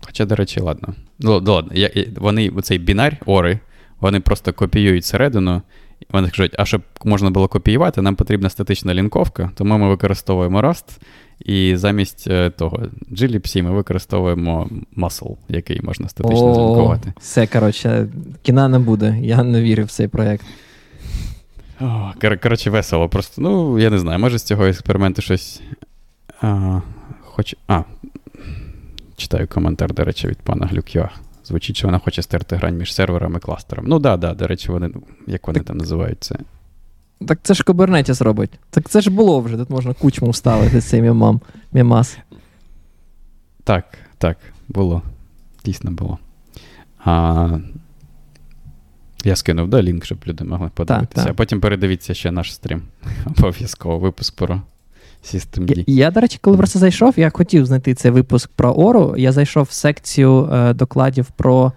Хоча, до речі, ладно. Ну, ладно, я, Вони цей бінар, ори, вони просто копіюють середину. Вони кажуть, а щоб можна було копіювати, нам потрібна статична лінковка, тому ми використовуємо Rust, і замість е, того Glibc ми використовуємо Muscle, який можна статично злінкувати. Все, коротше, кіна не буде. Я не вірю в цей проєкт. О, кор- коротше, весело. Просто, ну, я не знаю, може з цього експерименту щось. А, хоч... а, Читаю коментар, до речі, від пана Глюк'я. Звучить, що вона хоче стерти грань між сервером і кластером. Ну, да, да, до речі, вони, як вони так, там називаються? Так це ж Kubernetes робить. Так це ж було вже, тут можна кучму вставити цей мімам, мімас. Так, так, було. Дійсно було. А, Я скинув да, лінк, щоб люди могли подивитися. Так, а потім передивіться ще наш стрім. Обов'язково випуск про Systemd. Я, я, до речі, коли просто зайшов, я хотів знайти цей випуск про Ору. Я зайшов в секцію е, докладів про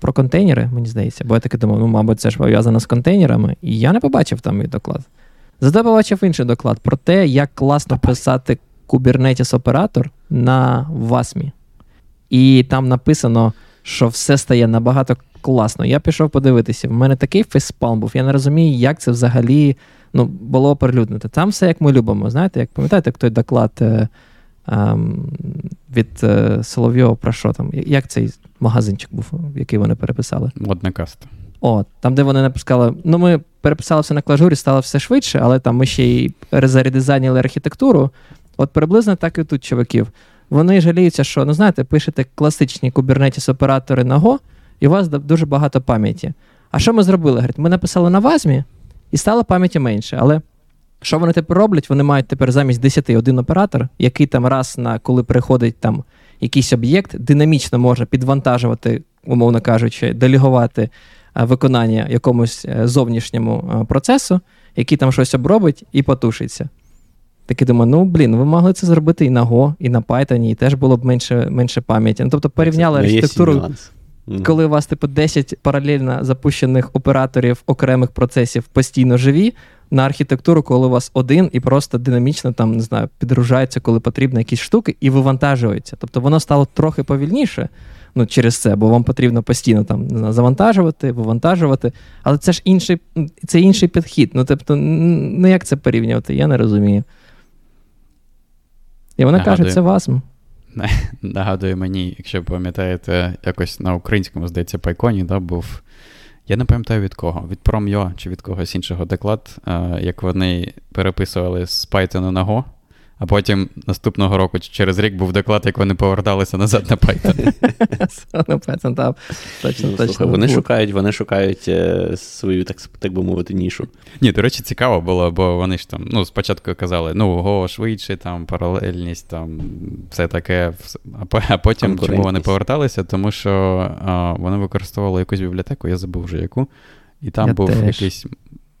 про контейнери, мені здається, бо я таки думав, ну, мабуть, це ж пов'язано з контейнерами, і я не побачив там мій доклад. Зате побачив інший доклад про те, як класно писати Kubernetes оператор на Васмі. І там написано, що все стає набагато класно. Я пішов подивитися. В мене такий фейспалм був. Я не розумію, як це взагалі ну, було оприлюднити. Там все як ми любимо. Знаєте, як пам'ятаєте, як той доклад е, е, від е, Соловйова про що там? Як цей магазинчик був, який вони переписали? Моднекаст. О, там, де вони напускали. Ну, ми переписали все на клажурі, стало все швидше, але там ми ще й зарядизайніли архітектуру. От приблизно так і тут, чуваків. Вони жаліються, що, ну знаєте, пишете класичні kubernetes оператори на Go, і у вас дуже багато пам'яті. А що ми зробили? Говорить, ми написали на Вазмі, і стало пам'яті менше. Але що вони тепер роблять? Вони мають тепер замість 10 один оператор, який там раз на коли приходить там якийсь об'єкт, динамічно може підвантажувати, умовно кажучи, делегувати виконання якомусь е, зовнішньому процесу, який там щось обробить і потушиться. Такий думаю, ну блін, ви могли це зробити і на Go, і на Python, і теж було б менше менше пам'яті. Ну, Тобто порівняли архітектуру Mm. Коли у вас, типу, 10 паралельно запущених операторів окремих процесів постійно живі, на архітектуру, коли у вас один і просто динамічно там, не знаю, підгружається, коли потрібно якісь штуки, і вивантажується. Тобто воно стало трохи повільніше ну, через це, бо вам потрібно постійно там не знаю, завантажувати, вивантажувати. Але це ж інший це інший підхід. Ну, тобто, ну як це порівнювати? Я не розумію. І вона каже, це вас. нагадує мені, якщо пам'ятаєте, якось на українському, здається, пайконі да, був. Я не пам'ятаю від кого, від Prom.io чи від когось іншого доклад, як вони переписували з Python на Go. А потім наступного року через рік був доклад, як вони поверталися назад на Python. Python, так. Точно, ну, точно. Вони шукають вони шукають е, свою, так так би мовити, нішу. Ні, до речі, цікаво було, бо вони ж там ну, спочатку казали, ну, го, швидше, там, паралельність, там, все таке. А потім чому вони поверталися? Тому що а, вони використовували якусь бібліотеку, я забув вже яку. І там я був теж. якийсь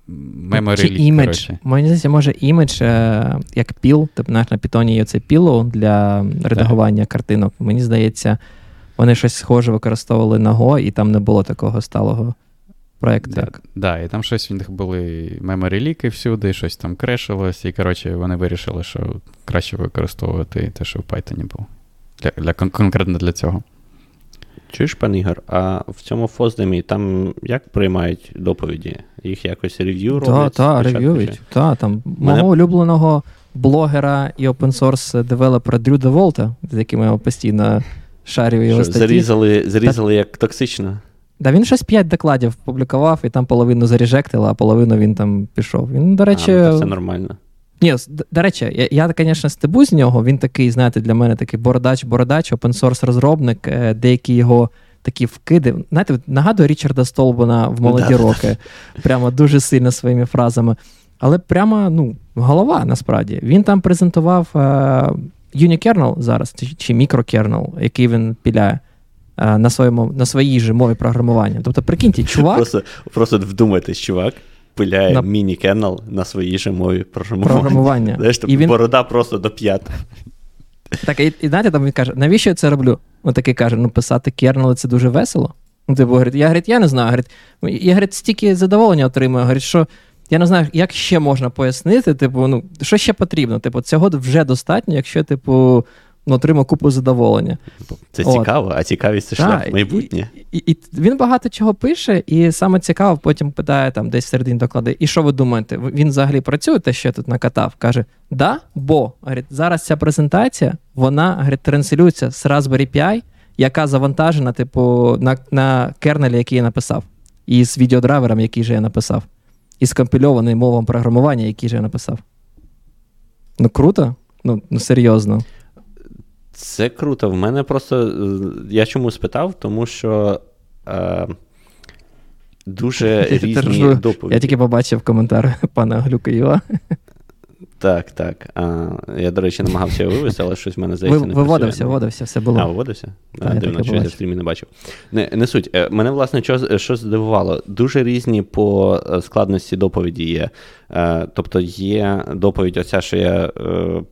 Memory Чи імідж. Мені здається, може імідж е, як піл, тобто на питоні є це піло для редагування так. картинок. Мені здається, вони щось схоже використовували на Go, і там не було такого сталого проєкту. Так, да, і там щось в них були меморі-ліки всюди, щось там крешилось, і коротше, вони вирішили, що краще використовувати те, що в Python було. Для, для, Конкретно для цього. Чуєш, пан Ігор, а в цьому Фоздемі там як приймають доповіді? Їх якось рев'ю роблять? Так, так, рев'юють. Так, там Мене... мого улюбленого блогера і опенсорс девелопера Дрю Деволта, з яким я постійно шарю його статті. Зарізали, зарізали Та... як токсично. Да, він щось 5 докладів публікував, і там половину зарежектили, а половину він там пішов. Він, до речі. А, ну, Це нормально. Ні, до речі, я, звісно, стебу з нього. Він такий, знаєте, для мене такий бородач-бородач, опенсорс розробник, е, деякі його такі вкиди. Знаєте, нагадує Річарда Столбана в молоді роки, прямо дуже сильно своїми фразами. Але прямо ну, голова насправді. Він там презентував е, Unikernel зараз, чи microkernel, який він пиляє. Е, на своєму на своїй же мові програмування. Тобто, прикиньте, чувак. Просто просто вдумайтесь, чувак пиляє на... mini-kernel на своїй же мові програмування. програмування. Знаєш, і він... Борода просто до п'ят. Так, і, і знаєте, там він каже, навіщо я це роблю? Він такий каже: ну, писати кернели це дуже весело. Ну, типу, говорить, я говорить, я не знаю. Говорить, я говорить, стільки задоволення отримую. Говорить, що я не знаю, як ще можна пояснити, типу, ну, що ще потрібно? Типу, цього вже достатньо, якщо, типу, отримав купу задоволення. Це От. цікаво, а цікавість це шлях майбутнє. І, і, і він багато чого пише, і саме цікаво, потім питає там десь середині доклади, і що ви думаєте? Він взагалі працює, те, що я тут накатав? Каже: да, бо говорить, зараз ця презентація, вона говорить, транслюється з Raspberry Pi, яка завантажена, типу, на на кернелі, який я написав, і з відеодрайвером, який же я написав, і скомпільований мовом програмування, який же я написав. Ну, круто? Ну, ну серйозно. Це круто. В мене просто. Е, я чому спитав, тому що. Е, Дуже різні доповіді. Я тільки побачив коментар пана Глюкаєва. Так, так. А, Я, до речі, намагався його вивести, але щось в мене здається. не Виводився, виводився, все було. А, виводився? Так, а, Дивно, щось я в стрімі не бачив. Не не суть. Е, мене, власне, що, що здивувало. Дуже різні по е, складності доповіді є. Е, тобто є доповідь, оця, що я,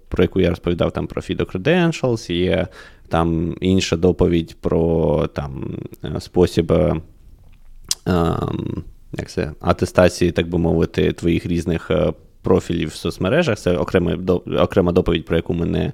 про яку я розповідав там про FIDO Credentials, є там інша доповідь про там спосіб. Ем, як це, атестації, так би мовити, твоїх різних профілів в соцмережах. Це окрема окрема доповідь, про яку ми не,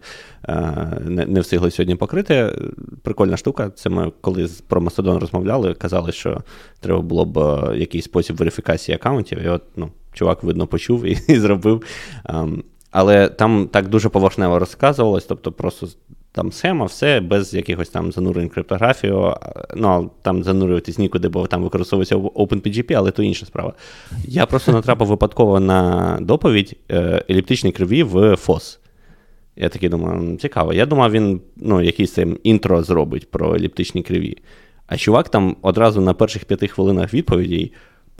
е, не не, встигли сьогодні покрити. Прикольна штука. Це ми коли про Мастодон розмовляли, казали, що треба було б е, якийсь спосіб верифікації аккаунтів. І от ну, чувак, видно, почув і, і зробив. Ем, але там так дуже поверхнево розказувалось, тобто просто там схема, все без якихось там занурень криптографію. Ну, там занурюватись нікуди, бо там використовується OpenPGP, але то інша справа. Я просто натрапив випадково на доповідь е, еліптичні криві в FOSS. Я такий думаю, цікаво. Я думав, він ну, якийсь цим інтро зробить про еліптичні криві. А чувак там одразу на перших п'яти хвилинах відповідей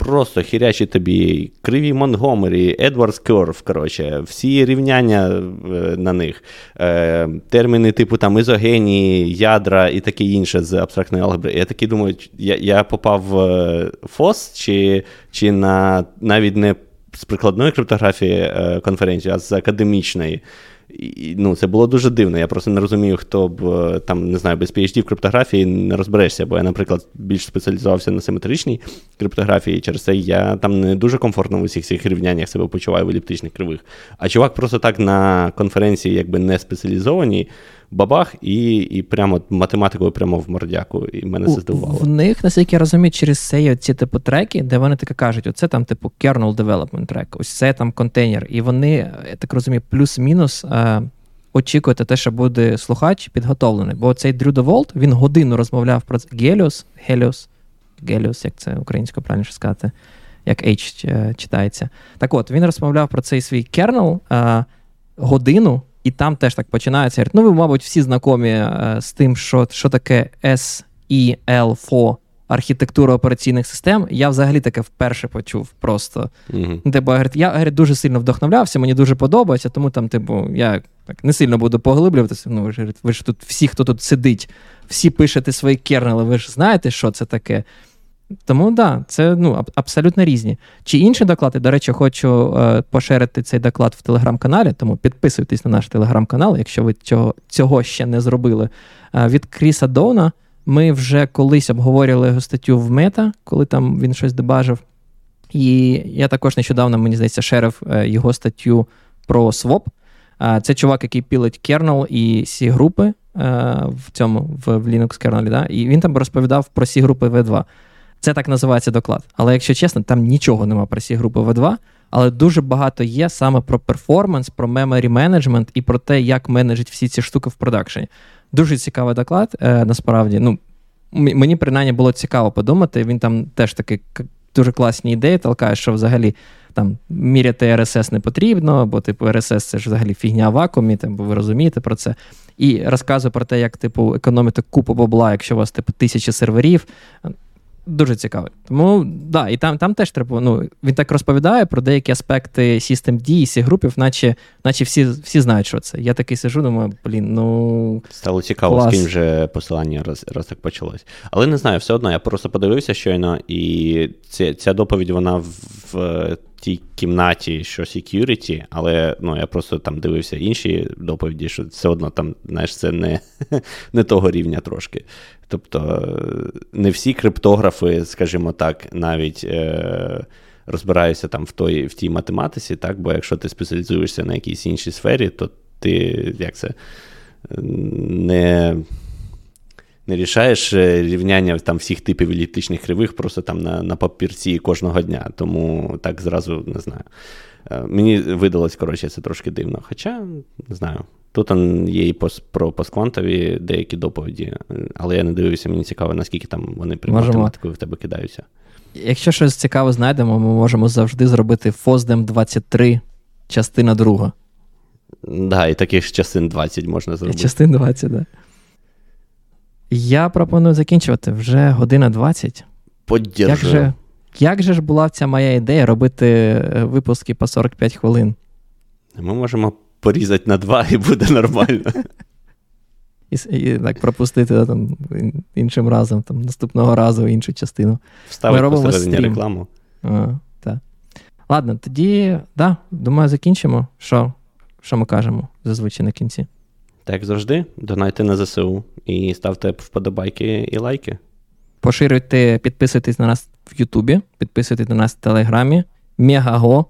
Просто хірячі тобі криві Монгомері, Едвардс Керв, коротше, всі рівняння е, на них, е, терміни типу там ізогенії, ядра і таке інше з абстрактної алгебри. Я такий думаю, я я попав в ФОС чи чи на навіть не з прикладної криптографії е, конференції, а з академічної. І, ну, Це було дуже дивно. Я просто не розумію, хто б е, там, не знаю, без PHD в криптографії не розберешся, бо я, наприклад, більш спеціалізувався на симетричній криптографії, і через це я там не дуже комфортно в усіх цих рівняннях себе почуваю в еліптичних кривих. А чувак просто так на конференції, якби не спеціалізованій, бабах, і і прямо математикою прямо в мордяку. І мене це здивувало. В них, наскільки я розумію, через це ці типу треки, де вони таке кажуть: оце там, типу, kernel development трек, ось це там контейнер. І вони, я так розумію, плюс-мінус. Е, Очікуєте те, що буде слухач підготовлений. Бо цей Дрю Деволт, він годину розмовляв про Геліус, Геліус, Геліус, як це українською правильніше сказати, як H е, читається. Так от, він розмовляв про цей свій кернел е, годину, і там теж так починається. Ну, ви, мабуть, всі знайомі е, з тим, що що таке SEL4 архітектура операційних систем. Я взагалі таке вперше почув просто. Mm-hmm. Типу, я говорить, дуже сильно вдохновлявся, мені дуже подобається, тому там, типу, я так не сильно буду поглиблюватися. Ну, ви ж, ви ж тут всі, хто тут сидить, всі пишете свої кернели, ви ж знаєте, що це таке. Тому да, це ну, абсолютно різні. Чи інші доклади, до речі, хочу е, поширити цей доклад в телеграм-каналі, тому підписуйтесь на наш телеграм-канал, якщо ви цього цього ще не зробили. Е, від Кріса Доуна ми вже колись обговорювали його статтю в мета, коли там він щось дебажив. І я також нещодавно, мені здається, шерив е, його статтю про своп. Е, це чувак, який пілить кернел і сі групи е, в цьому в Linux кернелі. Да? І він там розповідав про сі групи V2. Це так називається доклад. Але якщо чесно, там нічого нема про сі групи V2, але дуже багато є саме про перформанс, про memory management і про те, як менеджить всі ці штуки в продакшені. Дуже цікавий доклад, е, насправді. Ну, Мені принаймні було цікаво подумати. Він там теж таки дуже класні ідеї толкає, що взагалі там міряти РСС не потрібно, бо типу РСС це ж взагалі фігня в вакуумі, там, бо ви розумієте про це. І розказує про те, як типу економити купу бабла, якщо у вас типу тисячі серверів. Дуже цікавий. Тому да, і там там теж треба. Ну він так розповідає про деякі аспекти систем D і сі групів, наче наче всі всі знають, що це. Я такий сижу, думаю, блін, ну. Стало цікаво, клас. з ким же посилання раз раз так почалось. Але не знаю, все одно я просто подивився щойно, і ця, ця доповідь вона в, в тій кімнаті, що security, але ну, я просто там дивився інші доповіді, що все одно там, знаєш, це не не того рівня трошки. Тобто не всі криптографи, скажімо так, навіть е, розбираються там в той, в тій математиці, так? бо якщо ти спеціалізуєшся на якійсь іншій сфері, то ти як це не не рішаєш е, рівняння там всіх типів еліптичних кривих просто там на на папірці кожного дня. Тому так зразу не знаю. Е, мені видалось, коротше, це трошки дивно. Хоча, не знаю, тут є і про постквантові деякі доповіді, але я не дивився, мені цікаво, наскільки там вони при математикою в тебе кидаються. Якщо щось цікаве знайдемо, ми можемо завжди зробити FOSDEM 23, частина друга. Так, да, і таких частин 20 можна зробити. І частин 20, так. Да. Я пропоную закінчувати вже година 20. Поддержу. Як же як же ж була ця моя ідея робити е, випуски по 45 хвилин? Ми можемо порізати на два і буде нормально. І і так пропустити там, іншим разом, там, наступного разу іншу частину. Вставити посередині рекламу. А, так. Ладно, тоді, да, думаю, закінчимо. Що Що ми кажемо зазвичай на кінці? Так як завжди, донайте на ЗСУ і ставте вподобайки і лайки. Поширюйте, підписуйтесь на нас в Ютубі, підписуйтесь на нас в Телеграмі, Мегаго,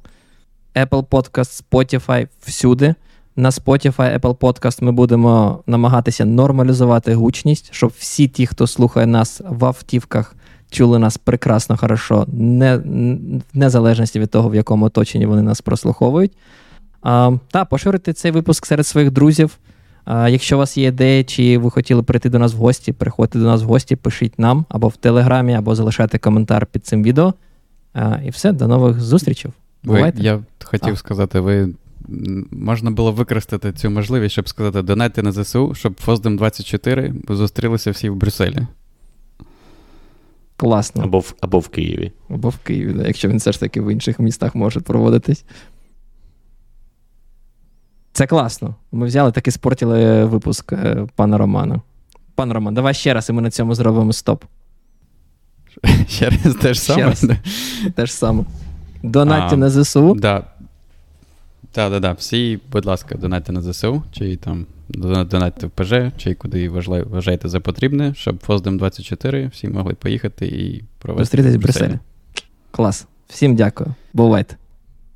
Apple Podcast, Spotify всюди. На Spotify, Apple Podcast ми будемо намагатися нормалізувати гучність, щоб всі ті, хто слухає нас в автівках, чули нас прекрасно, хорошо, не, в незалежності від того, в якому оточенні вони нас прослуховують. А, Та, поширюйте цей випуск серед своїх друзів. Якщо у вас є ідеї, чи ви хотіли прийти до нас в гості, приходьте до нас в гості, пишіть нам або в Телеграмі, або залишайте коментар під цим відео. І все, до нових зустрічей. Ви, я хотів а. сказати, ви можна було використати цю можливість, щоб сказати, донайте на ЗСУ, щоб Фоздем 24 зустрілися всі в Брюсселі. Класно. Або в або в Києві. Або в Києві, да, якщо він все ж таки в інших містах може проводитись. Це класно. Ми взяли так і спортили випуск е, пана Романа. Пан Роман, давай ще раз, і ми на цьому зробимо стоп. Ще раз те ж саме? Те ж саме. Донатьте на ЗСУ. Так, так, так. Всі, будь ласка, донатьте на ЗСУ, чи там донатьте в ПЖ, чи куди вважаєте за потрібне, щоб Фоздем 24 всі могли поїхати і провести. Зустрітись в Брюсселі. Клас. Всім дякую. Бувайте.